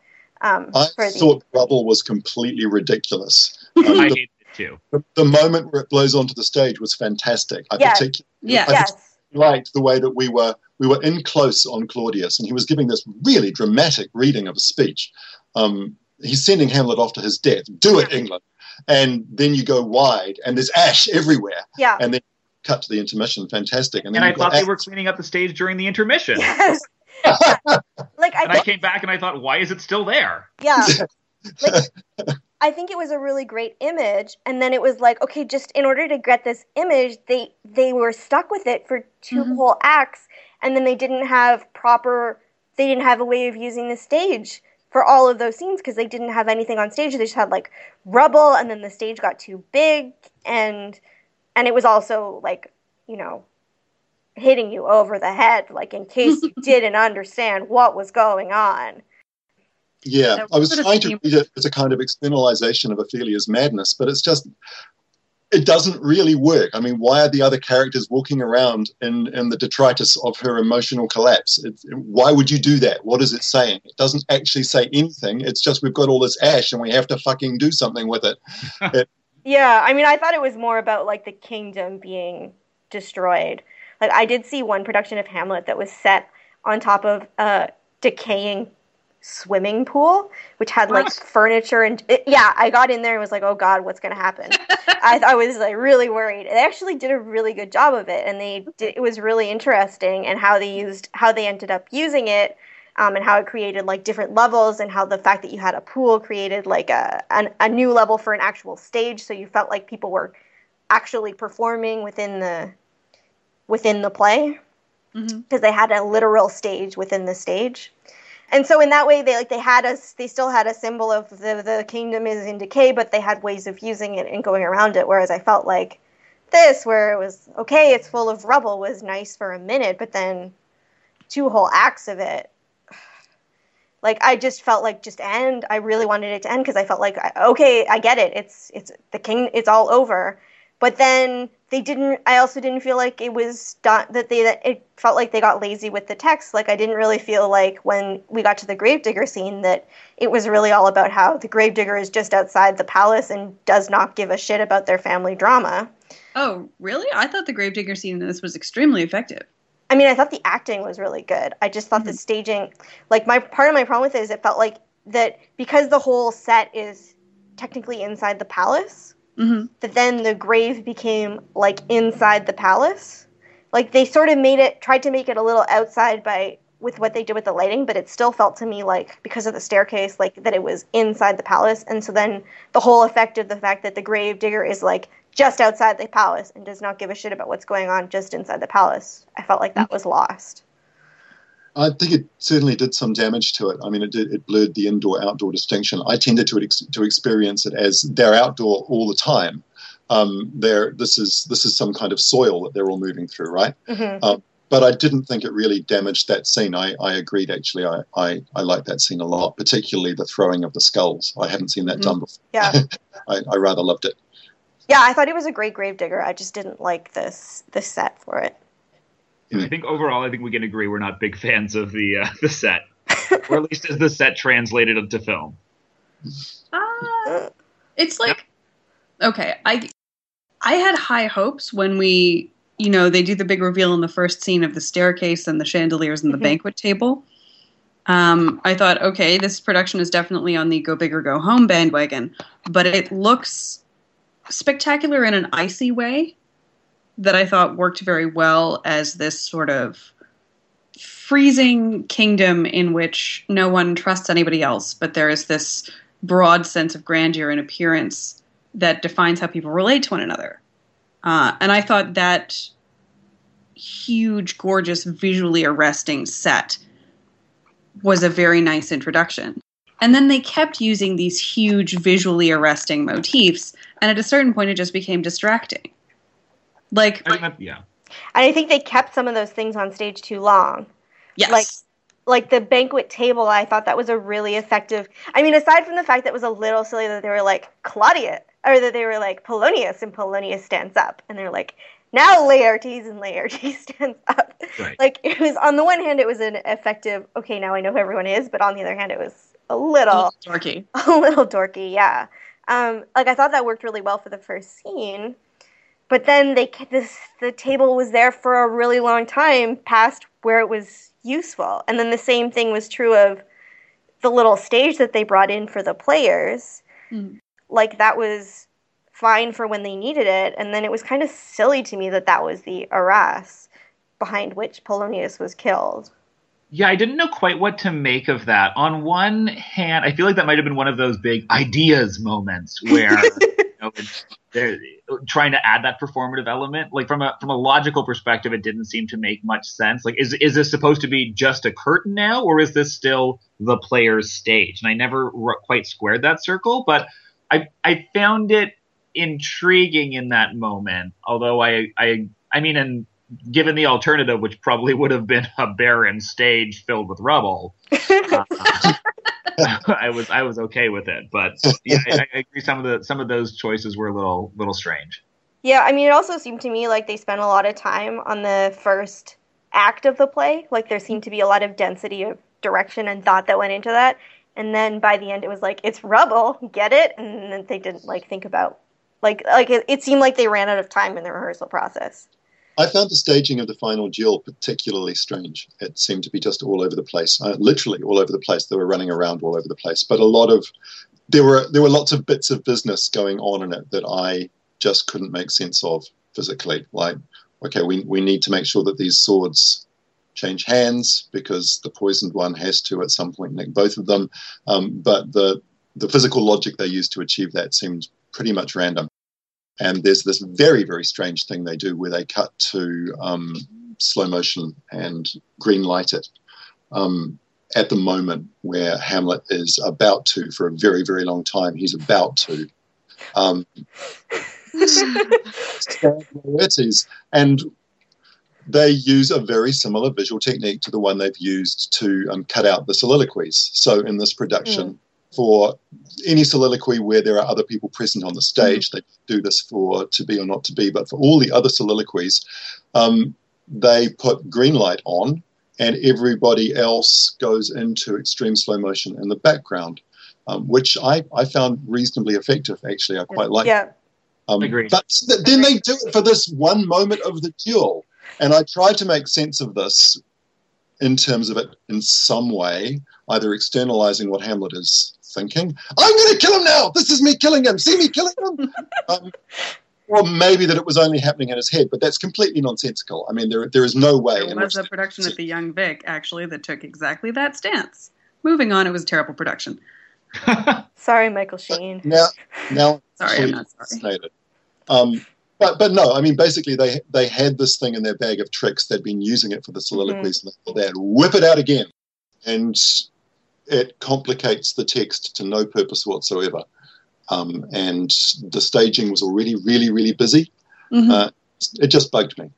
Um, I for the, thought rubble was completely ridiculous. Um, I the, hated it too. the, the moment where it blows onto the stage was fantastic. I Yeah. particularly Yeah. I yes, liked the way that we were we were in close on Claudius, and he was giving this really dramatic reading of a speech. Um, he's sending Hamlet off to his death. Do it, England. And then you go wide, and there's ash everywhere. yeah, And then cut to the intermission. Fantastic. And then And I you've thought they ash- were cleaning up the stage during the intermission. yes. like I And I came back and I thought, why is it still there? yeah. like, I think it was a really great image, and then it was like, okay, just in order to get this image, they they were stuck with it for 2 Mhm. whole acts, and then they didn't have proper, they didn't have a way of using the stage for all of those scenes because they didn't have anything on stage. They just had like rubble, and then the stage got too big, and and it was also like, you know, hitting you over the head, like in case you didn't understand what was going on. Yeah, That I was trying to seemed- read it as a kind of externalization of Ophelia's madness, but it's just it doesn't really work. I mean, why are the other characters walking around in, in the detritus of her emotional collapse? It, why would you do that? What is it saying? It doesn't actually say anything. It's just we've got all this ash and we have to fucking do something with it. Yeah, I mean, I thought it was more about like the kingdom being destroyed. Like, I did see one production of Hamlet that was set on top of a decaying swimming pool, which had like furniture and it, yeah, I got in there and was like, oh god, what's gonna happen? I, I was like really worried. They actually did a really good job of it, and they did, it was really interesting and how they used how they ended up using it. Um, and how it created like different levels, and how the fact that you had a pool created like a an, a new level for an actual stage, so you felt like people were actually performing within the within the play because they had a literal stage within the stage. And so in that way they like they had us they still had a symbol of the the kingdom is in decay, but they had ways of using it and going around it. Whereas I felt like this, where it was okay, it's full of rubble, was nice for a minute, but then two whole acts of it. Like I just felt like just end. I really wanted it to end because I felt like okay, I get it. It's it's the king. It's all over. But then they didn't. I also didn't feel like it was done. That they that it felt like they got lazy with the text. Like I didn't really feel like when we got to the gravedigger scene that it was really all about how the gravedigger is just outside the palace and does not give a shit about their family drama. Oh, really? I thought the Gravedigger scene in this was extremely effective. I mean, I thought the acting was really good. I just thought the staging, like my part of my problem with it is it felt like that because the whole set is technically inside the palace, hmm that then the grave became like inside the palace. Like they sort of made it, tried to make it a little outside by with what they did with the lighting, but it still felt to me like because of the staircase, like that it was inside the palace. And so then the whole effect of the fact that the grave digger is like just outside the palace and does not give a shit about what's going on just inside the palace, I felt like that was lost. I think it certainly did some damage to it. I mean, it did, it blurred the indoor-outdoor distinction. I tended to ex- to experience it as they're outdoor all the time. Um, they're, this is this is some kind of soil that they're all moving through, right? Mhm. Um, but I didn't think it really damaged that scene. I, I agreed, actually. I, I, I like that scene a lot, particularly the throwing of the skulls. I haven't seen that Mhm. done before. Yeah. I, I rather loved it. Yeah, I thought it was a great Gravedigger. I just didn't like this this set for it. I think overall, I think we can agree we're not big fans of the uh, the set, or at least as the set translated into film. Uh, it's like okay, I I had high hopes when we you know they do the big reveal in the first scene of the staircase and the chandeliers and the Mhm. banquet table. Um, I thought, okay, this production is definitely on the go big or go home bandwagon, but it looks spectacular in an icy way that I thought worked very well as this sort of freezing kingdom in which no one trusts anybody else, but there is this broad sense of grandeur and appearance that defines how people relate to one another. Uh, and I thought that huge, gorgeous, visually arresting set was a very nice introduction. And then they kept using these huge, visually arresting motifs, and at a certain point, it just became distracting. Like, I mean, that, yeah, And I think they kept some of those things on stage too long. yes, like- Like the banquet table, I thought that was a really effective. I mean, aside from the fact that it was a little silly that they were like Claudia, or that they were like Polonius, and Polonius stands up, and they're like, now Laertes, and Laertes stands up. right. Like it was on the one hand, it was an effective. Okay, now I know who everyone is, but on the other hand, it was a a little little dorky. a little dorky, yeah. Um, like I thought that worked really well for the first scene, but then they this the table was there for a really long time past where it was useful, and then the same thing was true of the little stage that they brought in for the players. Mhm. Like that was fine for when they needed it, and then it was kind of silly to me that that was the arras behind which Polonius was killed. Yeah, I didn't know quite what to make of that. On one hand, I feel like that might have been one of those big ideas moments where you know, they're trying to add that performative element. Like from a from a logical perspective, it didn't seem to make much sense. Like, is is this supposed to be just a curtain now, or is this still the player's stage? And I never r- quite squared that circle, but I I found it intriguing in that moment. Although I I I mean, and given the alternative, which probably would have been a barren stage filled with rubble, uh, I was I was okay with it. But yeah, I, I agree. Some of the some of those choices were a little little strange. Yeah, I mean, it also seemed to me like they spent a lot of time on the first act of the play. Like there seemed to be a lot of density of direction and thought that went into that. And then by the end, it was like it's rubble, get it? And then they didn't like think about like like it, it seemed like they ran out of time in the rehearsal process. I found the staging of the final duel particularly strange. It seemed to be just all over the place, uh, literally all over the place. They were running around all over the place, but a lot of there were there were lots of bits of business going on in it that I just couldn't make sense of physically. Like, okay, we we need to make sure that these swords change hands because the poisoned one has to at some point nick both of them. Um, but the the physical logic they used to achieve that seemed pretty much random. And there's this very, very strange thing they do where they cut to um, slow motion and green light it um, at the moment where Hamlet is about to, for a very, very long time, he's about to um. And they use a very similar visual technique to the one they've used to um, cut out the soliloquies. So in this production, for any soliloquy where there are other people present on the stage, they do this for to be or not to be. But for all the other soliloquies, um, they put green light on, and everybody else goes into extreme slow motion in the background, um, which I, I found reasonably effective. Actually, I quite like. yeah. Um, Agreed. But th- then they do it for this one moment of the duel, and I tried to make sense of this in terms of it in some way, either externalizing what Hamlet is thinking. I'm going to kill him now. This is me killing him. See me killing him. um, or maybe that it was only happening in his head, but that's completely nonsensical. I mean, there there is no way. There was a production at the Young Vic actually that took exactly that stance. Moving on, it was a terrible production. Sorry, Michael Sheen. now now Sorry, I'm not sorry. Um, but but no, I mean basically they they had this thing in their bag of tricks. They'd been using it for the soliloquies, and they thought they'd whip it out again, and it complicates the text to no purpose whatsoever. Um, and the staging was already really really busy. Mhm. Uh, it just bugged me.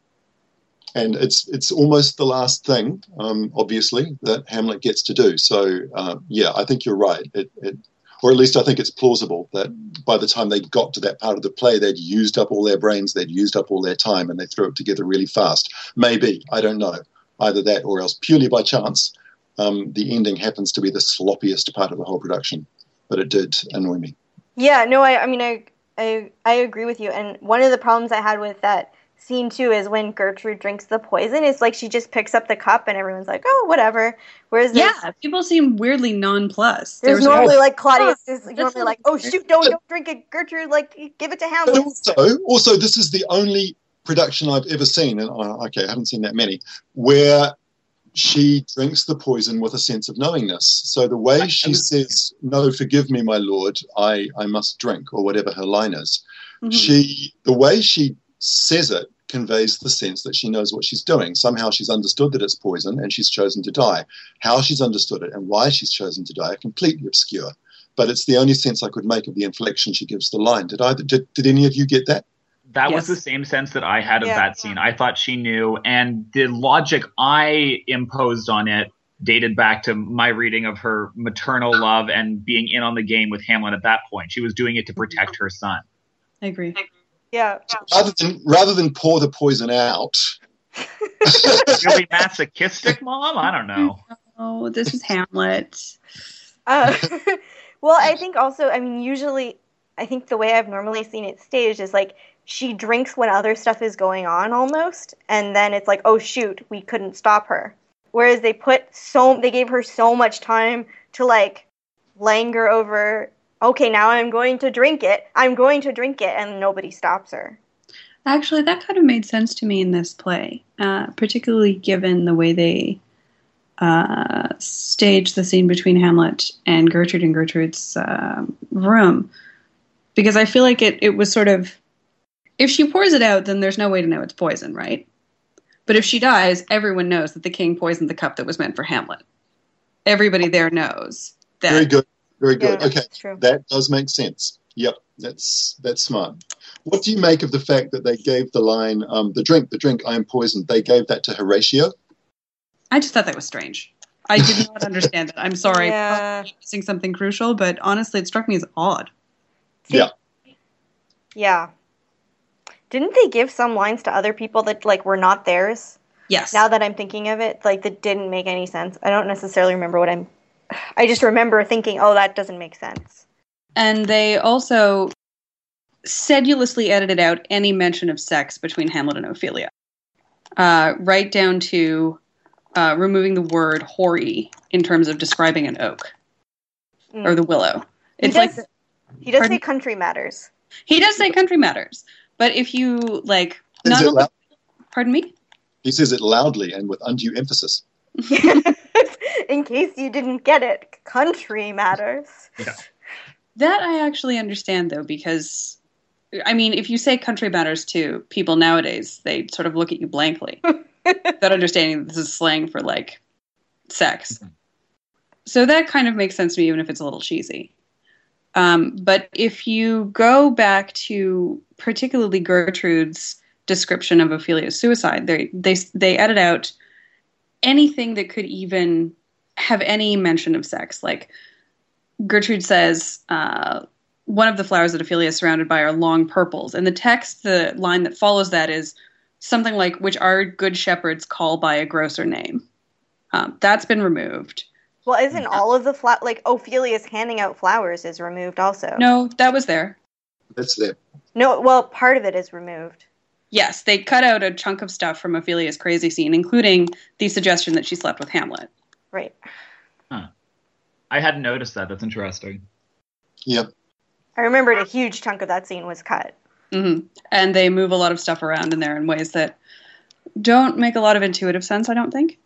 And it's it's almost the last thing, um, obviously, that Hamlet gets to do. So uh, yeah, I think you're right. It, it, or at least I think it's plausible that by the time they got to that part of the play, they'd used up all their brains, they'd used up all their time, and they threw it together really fast. Maybe I don't know either that or else purely by chance, um, the ending happens to be the sloppiest part of the whole production. But it did annoy me. Yeah, no, I, I mean, I, I, I agree with you. And one of the problems I had with that scene too is when Gertrude drinks the poison. It's like she just picks up the cup and everyone's like, "Oh, whatever." Whereas there's, Yeah, people seem weirdly nonplussed. There there's was- normally like Claudius is that's normally like, "Oh shoot, don't don't drink it, Gertrude. Like, give it to But Hamlet." also, also, this is the only production I've ever seen, and uh, okay, I haven't seen that many, where she drinks the poison with a sense of knowingness. So the way she says, "No, forgive me, my lord, I I must drink," or whatever her line is, Mhm. she the way she says it conveys the sense that she knows what she's doing. Somehow she's understood that it's poison and she's chosen to die. How she's understood it and why she's chosen to die are completely obscure. But it's the only sense I could make of the inflection she gives the line. Did either did, did any of you get that? That Yes. was the same sense that I had of Yeah. that scene. I thought she knew, and the logic I imposed on it dated back to my reading of her maternal love and being in on the game with Hamlet at that point. She was doing it to protect her son. I agree. Yeah, Rather than rather than pour the poison out, really masochistic, mom? I don't know. Oh, this is Hamlet. Uh, well, I think also, I mean, usually, I think the way I've normally seen it staged is like she drinks when other stuff is going on almost, and then it's like, oh shoot, we couldn't stop her. Whereas they put so, they gave her so much time to like linger over, okay, now I'm going to drink it, I'm going to drink it, and nobody stops her. Actually, that kind of made sense to me in this play, uh, particularly given the way they uh, staged the scene between Hamlet and Gertrude in Gertrude's uh, room. Because I feel like it, it was sort of. If she pours it out, then there's no way to know it's poison, right? But if she dies, everyone knows that the king poisoned the cup that was meant for Hamlet. Everybody there knows that. very good, very good. Yeah, okay, true. that does make sense. Yep, that's that's smart. What do you make of the fact that they gave the line, um, the drink, the drink, I am poisoned? They gave that to Horatio. I just thought that was strange. I did not understand it. I'm sorry. Yeah. missing something crucial, but honestly, it struck me as odd. Yeah. Yeah. Didn't they give some lines to other people that like were not theirs? Yes. now that I'm thinking of it, like that didn't make any sense. I don't necessarily remember what I'm. I just remember thinking, oh, that doesn't make sense. and they also sedulously edited out any mention of sex between Hamlet and Ophelia, uh, right down to uh, removing the word hoary in terms of describing an oak Mm. or the willow. He It's does, like he does pardon? say country matters. he does say country matters, but if you like, Says not only, pardon me. he says it loudly and with undue emphasis. In case you didn't get it, country matters. That I actually understand though, because I mean, if you say country matters to people nowadays, they sort of look at you blankly, without understanding that this is slang for like sex. Mm-hmm. So that kind of makes sense to me, even if it's a little cheesy. Um, but if you go back to particularly Gertrude's description of Ophelia's suicide, they they they edit out anything that could even have any mention of sex, like Gertrude says, uh, one of the flowers that Ophelia is surrounded by are long purples. And the text, the line that follows that is something like, which our good shepherds call by a grosser name. Um, that's been removed. Well, isn't all of the fla- like Ophelia's handing out flowers is removed also? No, that was there. That's there. No, well, part of it is removed. Yes, they cut out a chunk of stuff from Ophelia's crazy scene, including the suggestion that she slept with Hamlet. Right. I hadn't noticed that. That's interesting. Yep. I remembered a huge chunk of that scene was cut. hmm And they move a lot of stuff around in there in ways that don't make a lot of intuitive sense, I don't think.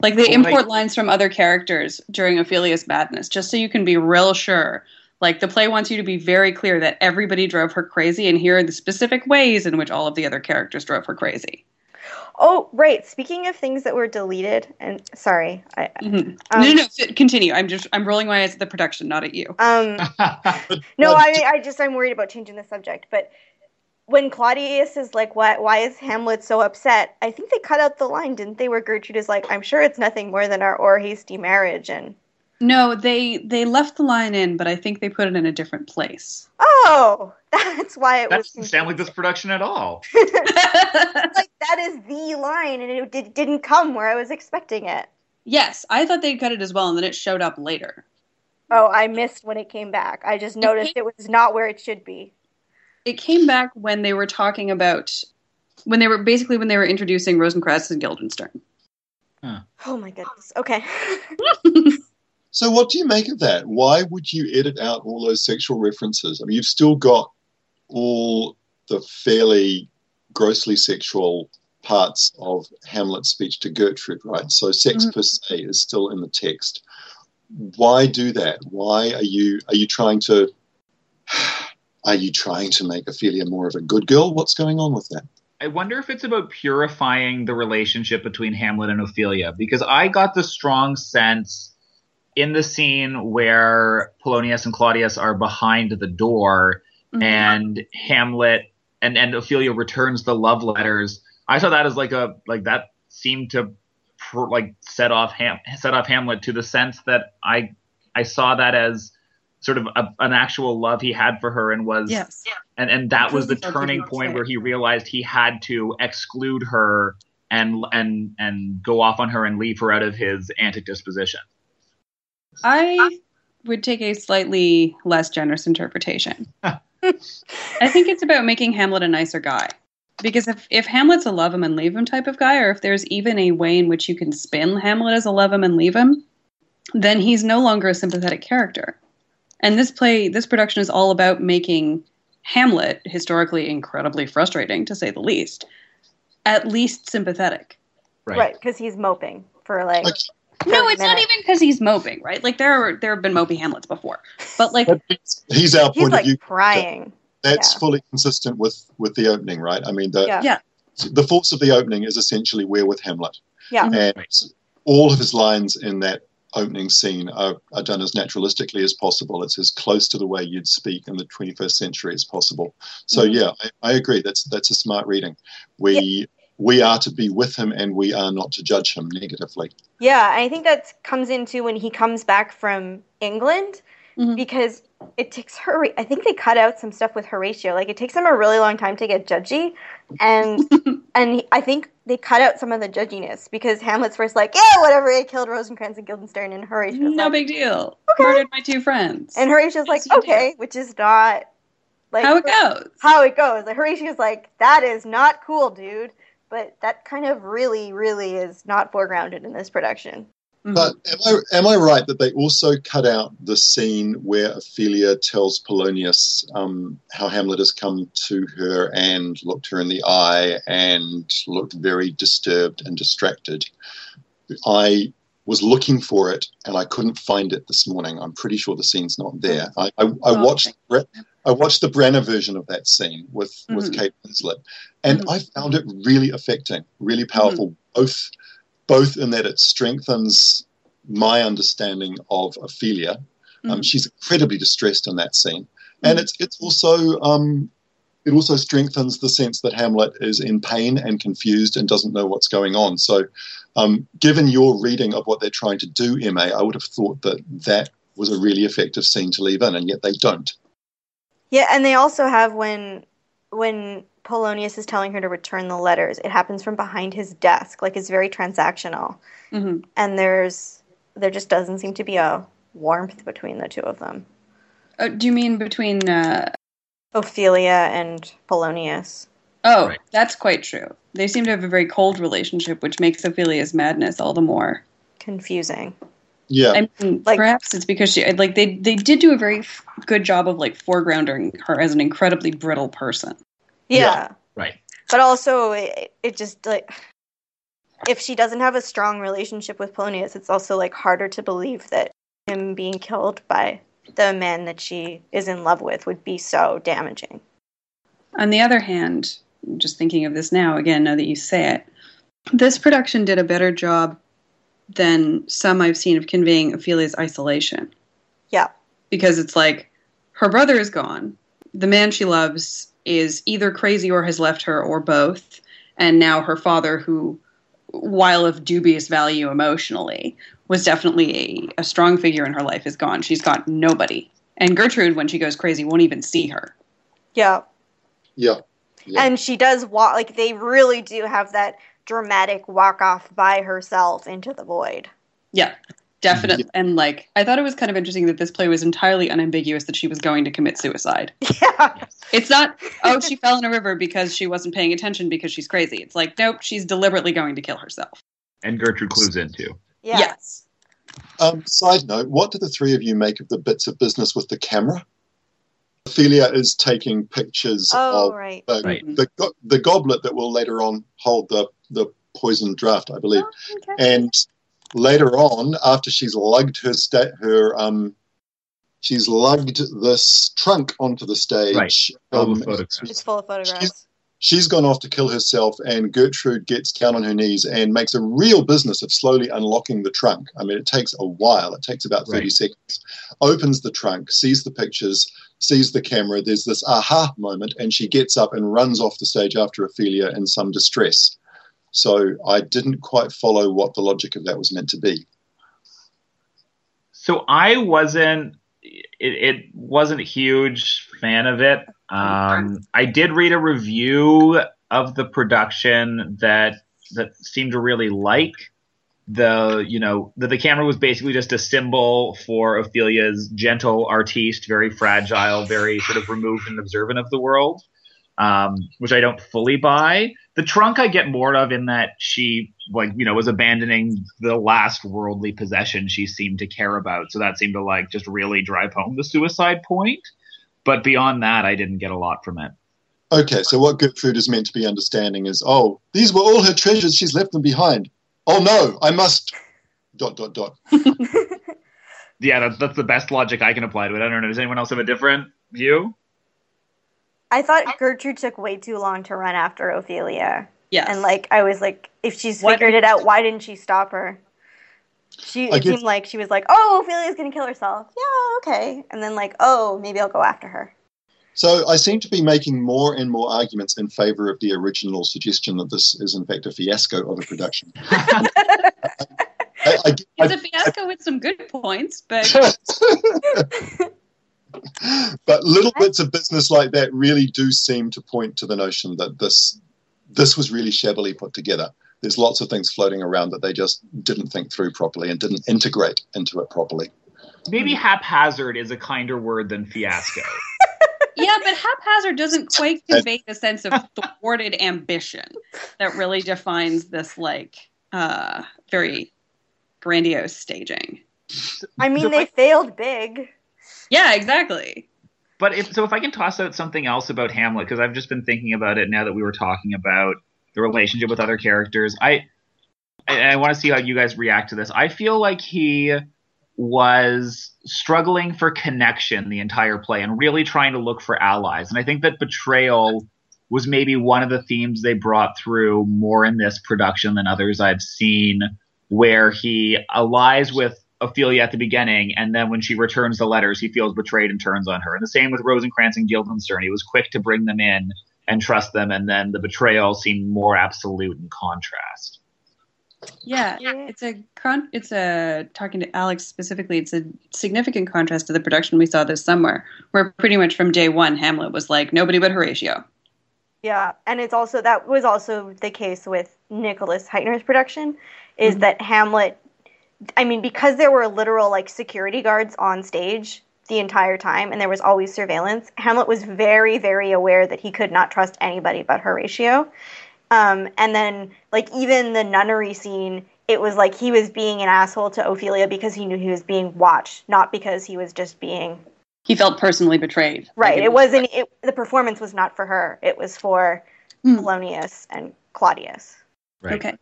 Like they Well, import like- lines from other characters during Ophelia's madness, just so you can be real sure. Like the play wants you to be very clear that everybody drove her crazy, and here are the specific ways in which all of the other characters drove her crazy. Oh, right. Speaking of things that were deleted, and sorry, I, Mhm. Um, no, no, no, continue. I'm just I'm rolling my eyes at the production, not at you. um, no, I, I just I'm worried about changing the subject. But when Claudius is like, "Why, why is Hamlet so upset?" I think they cut out the line, didn't they? Where Gertrude is like, "I'm sure it's nothing more than our or hasty marriage," and No, they they left the line in, but I think they put it in a different place. oh, that's why it That was. doesn't sound like this production at all. like that is the line, and it did, didn't come where I was expecting it. yes, I thought they'd cut it as well, and then it showed up later. Oh, I missed when it came back. I just noticed it was not where it should be. It came back when they were talking about when they were basically when they were introducing Rosencrantz and Guildenstern. Oh my goodness. Okay. So, what do you make of that? Why would you edit out all those sexual references? I mean, you've still got all the fairly grossly sexual parts of Hamlet's speech to Gertrude, right? So, sex Mhm. per se is still in the text. Why do that? Why are you are you trying to are you trying to make Ophelia more of a good girl? What's going on with that? I wonder if it's about purifying the relationship between Hamlet and Ophelia because I got the strong sense in the scene where Polonius and Claudius are behind the door Mhm. and Hamlet and, and Ophelia returns the love letters. I saw that as like a like that seemed to pr- like set off Ham, set off Hamlet to the sense that I I saw that as sort of a, an actual love he had for her and was yes. and and that was the turning point said. where he realized he had to exclude her and and and go off on her and leave her out of his antic disposition. I would take a slightly less generous interpretation. I think it's about making Hamlet a nicer guy. Because if, if Hamlet's a love him and leave him type of guy, or if there's even a way in which you can spin Hamlet as a love him and leave him, then he's no longer a sympathetic character. And this play, this production is all about making Hamlet, historically incredibly frustrating to say the least, at least sympathetic. Right, because he's moping for like. Okay. No, 30 it's not even because he's moping, right? Like there are there have been mopey Hamlets before, but like He's our He's point like of view. crying. That's yeah. fully consistent with with the opening, right? I mean, the Yeah. Yeah. the force of the opening is essentially we're with Hamlet, Yeah. Mhm. and all of his lines in that opening scene are, are done as naturalistically as possible. It's as close to the way you'd speak in the 21st century as possible. So Mhm. yeah, I, I agree. That's that's a smart reading. We we are to be with him, and we are not to judge him negatively. Yeah, I think that comes into when he comes back from England Mhm. because it takes her. I think they cut out some stuff with Horatio. Like it takes him a really long time to get judgy, and and I think they cut out some of the judginess because Hamlet's first like, yeah, whatever, I killed Rosencrantz and Guildenstern, and Horatio's no like, big deal. Okay. Murdered my two friends. and Horatio's like, Yes, you okay, which is not like How it goes. how it goes. Like Horatio's like, that is not cool, dude. But that kind of really, really is not foregrounded in this production. Mhm. But am I, am I right that they also cut out the scene where Ophelia tells Polonius um, how Hamlet has come to her and looked her in the eye and looked very disturbed and distracted? I was looking for it and I couldn't find it this morning. I'm pretty sure the scene's not there. I, I, I Oh, watched I watched the Branagh version of that scene with, with Mhm. Kate Winslet, and Mhm. I found it really affecting, really powerful, both both in that it strengthens my understanding of Ophelia. Um, Mhm. she's incredibly distressed in that scene, and Mhm. it's it's also um, it also strengthens the sense that Hamlet is in pain and confused and doesn't know what's going on. So, um, given your reading of what they're trying to do, Ma, I would have thought that that was a really effective scene to leave in, and yet they don't. Yeah, and they also have when when Polonius is telling her to return the letters, it happens from behind his desk. Like it's very transactional. Mhm. And there's there just doesn't seem to be a warmth between the two of them. Oh, do you mean between? Uh, Ophelia and Polonius. oh, Right. that's quite true. They seem to have a very cold relationship, which makes Ophelia's madness all the more. Confusing. Yeah, I mean, Like- perhaps it's because she like they they did do a very f- good job of like foregrounding her as an incredibly brittle person. Yeah. Yeah. Right. But also it, it just like if she doesn't have a strong relationship with Polonius, it's also like harder to believe that him being killed by the man that she is in love with would be so damaging. On the other hand, just thinking of this now, again, now that you say it, this production did a better job than some I've seen of conveying Ophelia's isolation. Yeah. Because it's like her brother is gone. The man she loves is either crazy or has left her or both. And now her father, who, while of dubious value emotionally, was definitely a, a strong figure in her life, is gone. She's got nobody. And Gertrude, when she goes crazy, won't even see her. Yeah. Yeah. Yeah. And she does want, like, they really do have that dramatic walk off by herself into the void. Yeah, definitely. And like, I thought it was kind of interesting that this play was entirely unambiguous that she was going to commit suicide. Yeah. It's not, oh, she fell in a river because she wasn't paying attention because she's crazy. It's like, nope, she's deliberately going to kill herself. And Gertrude clues in too. Yeah. Yes. Um, side note, what do the three of you make of the bits of business with the camera? Ophelia is taking pictures Oh, of right. the, Right. the, go- the goblet that will later on hold the, the poison draft, I believe. Oh, okay. And later on, after she's lugged her sta- her um, she's lugged this trunk onto the stage. Right. Um, the. It's full of photographs. she's gone off to kill herself, and Gertrude gets down on her knees and makes a real business of slowly unlocking the trunk. I mean, it takes a while, it takes about 30 Right. seconds. Opens the trunk, sees the pictures, sees the camera. There's this aha moment, and she gets up and runs off the stage after Ophelia in some distress. So I didn't quite follow what the logic of that was meant to be. So I wasn't. It, it wasn't a huge fan of it. Um, I did read a review of the production that that seemed to really like the you know that the camera was basically just a symbol for Ophelia's gentle artiste, very fragile, very sort of removed and observant of the world, um, which I don't fully buy. The trunk I get more of in that she like you know was abandoning the last worldly possession she seemed to care about, so that seemed to like just really drive home the suicide point. But beyond that, I didn't get a lot from it. Okay, so what Gertrude is meant to be understanding is, oh, these were all her treasures. She's left them behind. Oh no, I must. Dot dot dot. Yeah, that's that's the best logic I can apply to it. I don't know. Does anyone else have a different view? I thought Gertrude took way too long to run after Ophelia. Yes. And like I was like, if she's What- figured it out, why didn't she stop her? She it guess- seemed like she was like, Oh, Ophelia's gonna kill herself. Yeah, okay. And then like, oh, maybe I'll go after her. So I seem to be making more and more arguments in favor of the original suggestion that this is in fact a fiasco of a production. I, I, it's a fiasco with some good points, but but little bits of business like that really do seem to point to the notion that this this was really shabbily put together. There's lots of things floating around that they just didn't think through properly and didn't integrate into it properly. Maybe haphazard is a kinder word than fiasco. yeah, but haphazard doesn't quite convey the sense of thwarted ambition that really defines this like uh very grandiose staging. I mean So they I- failed big. Yeah, exactly. But if so, if I can toss out something else about Hamlet, because I've just been thinking about it now that we were talking about the relationship with other characters. I I, I want to see how you guys react to this. I feel like he was struggling for connection the entire play and really trying to look for allies. And I think that betrayal was maybe one of the themes they brought through more in this production than others I've seen, where he allies with Ophelia at the beginning, and then when she returns the letters, he feels betrayed and turns on her. And the same with Rosencrantz and Guildenstern. He was quick to bring them in and trust them, and then the betrayal seemed more absolute in contrast. Yeah, it's a con- it's a talking to Alex specifically. It's a significant contrast to the production we saw this summer, where pretty much from day one, Hamlet was like nobody but Horatio. Yeah, and it's also that was also the case with Nicholas Hytner's production, is Mhm. that Hamlet. I mean, because there were literal like security guards on stage the entire time, and there was always surveillance. Hamlet was very, very aware that he could not trust anybody but Horatio. Um, and then, like even the nunnery scene, it was like he was being an asshole to Ophelia because he knew he was being watched, not because he was just being He felt personally betrayed. right. Like, It wasn't. It, the performance was not for her. It was for Hmm. Polonius and Claudius. Right. okay.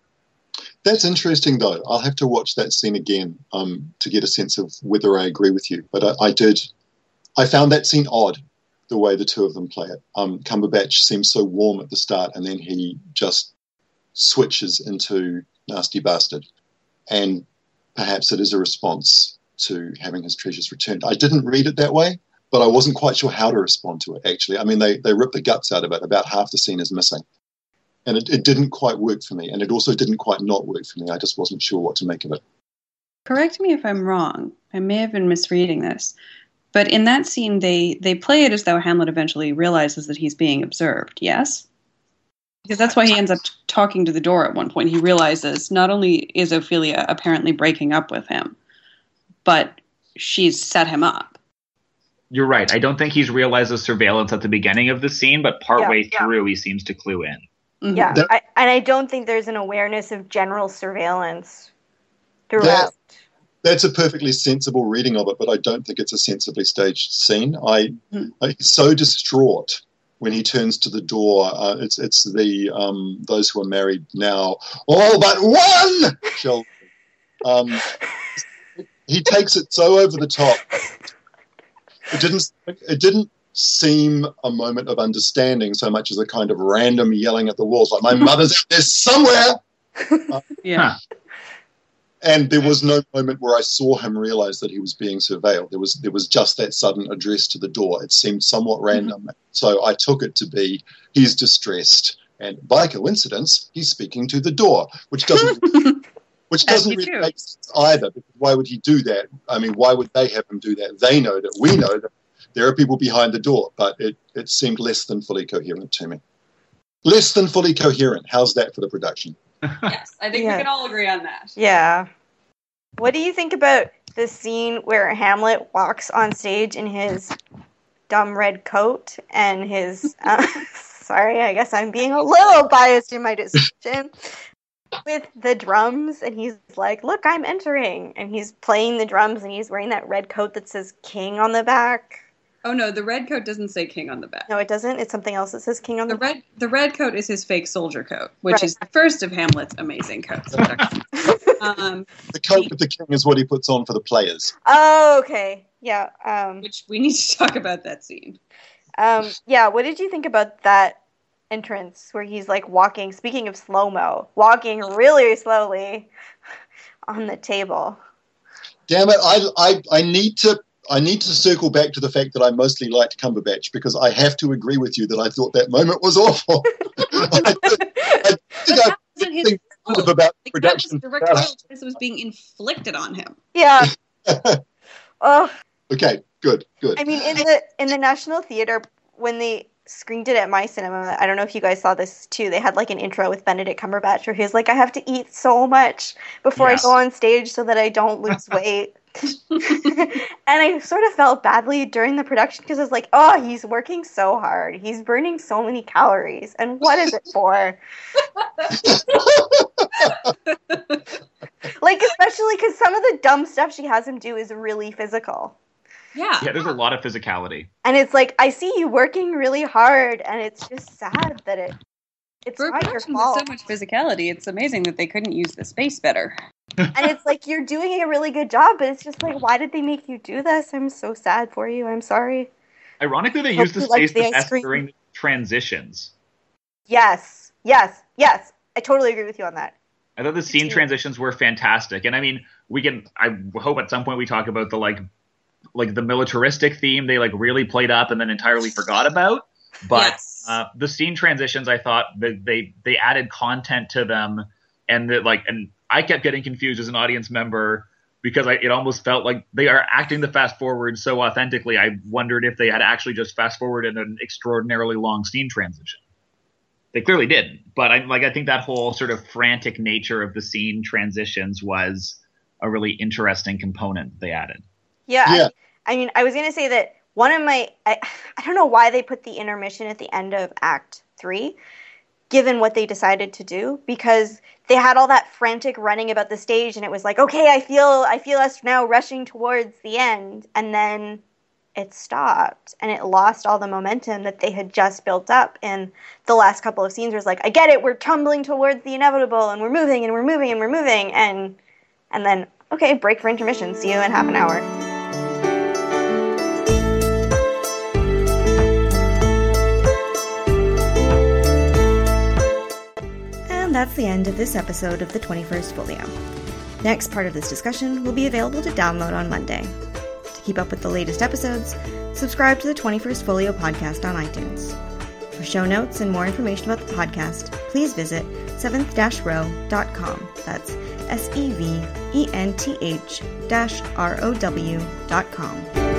That's interesting, though. I'll have to watch that scene again um, to get a sense of whether I agree with you. But I, I did. I found that scene odd, the way the two of them play it. Um, Cumberbatch seems so warm at the start, and then he just switches into nasty bastard. And perhaps it is a response to having his treasures returned. I didn't read it that way, but I wasn't quite sure how to respond to it, actually. I mean, they, they rip the guts out of it. About half the scene is missing. And it, it didn't quite work for me. And it also didn't quite not work for me. I just wasn't sure what to make of it. Correct me if I'm wrong. I may have been misreading this. But in that scene, they, they play it as though Hamlet eventually realizes that he's being observed, yes? Because that's why he ends up talking to the door at one point. He realizes not only is Ophelia apparently breaking up with him, but she's set him up. You're right. I don't think he's realized the surveillance at the beginning of the scene, but partway Yeah, yeah. through, he seems to clue in. Mhm. Yeah, That- I, and I don't think there's an awareness of general surveillance throughout. That- That's a perfectly sensible reading of it, but I don't think it's a sensibly staged scene. I, Hmm. I he's so distraught when he turns to the door. Uh, it's it's the um, those who are married now, all but one. Shall, um, he takes it so over the top. It didn't. It didn't seem a moment of understanding so much as a kind of random yelling at the walls, like my mother's out there somewhere. Yeah. And there was no moment where I saw him realize that he was being surveilled. There was there was just that sudden address to the door. It seemed somewhat mm-hmm. random. So I took it to be he's distressed, and by coincidence, he's speaking to the door, which doesn't which doesn't really do. make sense either. Because why would he do that? I mean, why would they have him do that? They know that we know that there are people behind the door, but it, it seemed less than fully coherent to me. Less than fully coherent. How's that for the production? Yes, I think Yeah. we can all agree on that. Yeah. What do you think about the scene where Hamlet walks on stage in his dumb red coat and his. Uh, sorry, I guess I'm being a little biased in my description. With the drums, and he's like, Look, I'm entering. And he's playing the drums, and he's wearing that red coat that says King on the back. Oh no, the red coat doesn't say king on the back. No, it doesn't. It's something else that says King on the, The red the red coat is his fake soldier coat, which Right. is the first of Hamlet's amazing coats. um, The coat of the king is what he puts on for the players. oh, okay. Yeah. Um, which we need to talk about that scene. Um, yeah, what did you think about that entrance where he's like walking, speaking of slow mo, walking really slowly on the table? Damn it! I, I, I need to I need to circle back to the fact that I mostly liked Cumberbatch because I have to agree with you that I thought that moment was awful. I, I think I Wasn't his think fault. about Like, production. directorial choice that was being inflicted on him. Yeah. oh, Okay, good, good. I mean, in the in the National Theater when they screened it at my cinema, I don't know if you guys saw this too. They had like an intro with Benedict Cumberbatch where he's like, "I have to eat so much before Yes. I go on stage so that I don't lose weight." and I sort of felt badly during the production because I was like, "Oh, he's working so hard. He's burning so many calories, and what is it for?" like, especially because some of the dumb stuff she has him do is really physical. Yeah. Yeah, there's a lot of physicality. And it's like I see you working really hard, and it's just sad that it it's For a not your production with fault. so much physicality, it's amazing that they couldn't use the space better. And it's like you're doing a really good job, but it's just like, why did they make you do this? I'm so sad for you. I'm sorry. Ironically, they Hope use the you like space the the ice best cream. during the transitions. Yes, yes, yes. I totally agree with you on that. I thought the scene Continue. transitions were fantastic, and I mean, we can. I hope at some point we talk about the like, like the militaristic theme they like really played up and then entirely forgot about. But yes. uh, the scene transitions, I thought that they they added content to them, and that like, and I kept getting confused as an audience member because I, it almost felt like they are acting the fast forward so authentically. I wondered if they had actually just fast forwarded an extraordinarily long scene transition. They clearly didn't, but I like I think that whole sort of frantic nature of the scene transitions was a really interesting component they added. Yeah. Yeah. I, I mean, I was gonna say that one of my I, I don't know why they put the intermission at the end of Act Three, given what they decided to do, because they had all that frantic running about the stage, and it was like, okay, I feel I feel us now rushing towards the end, and then it stopped and it lost all the momentum that they had just built up in the last couple of scenes. Was like, I get it, we're tumbling towards the inevitable, and we're moving and we're moving and we're moving, and and then okay, break for intermission. See you in half an hour. And that's the end of this episode of the 21st Folio. Next part of this discussion will be available to download on Monday. To keep up with the latest episodes, subscribe to the 21st Folio podcast on iTunes. For show notes and more information about the podcast, please visit seventh-row.com. That's S E V E N T H R O W.com.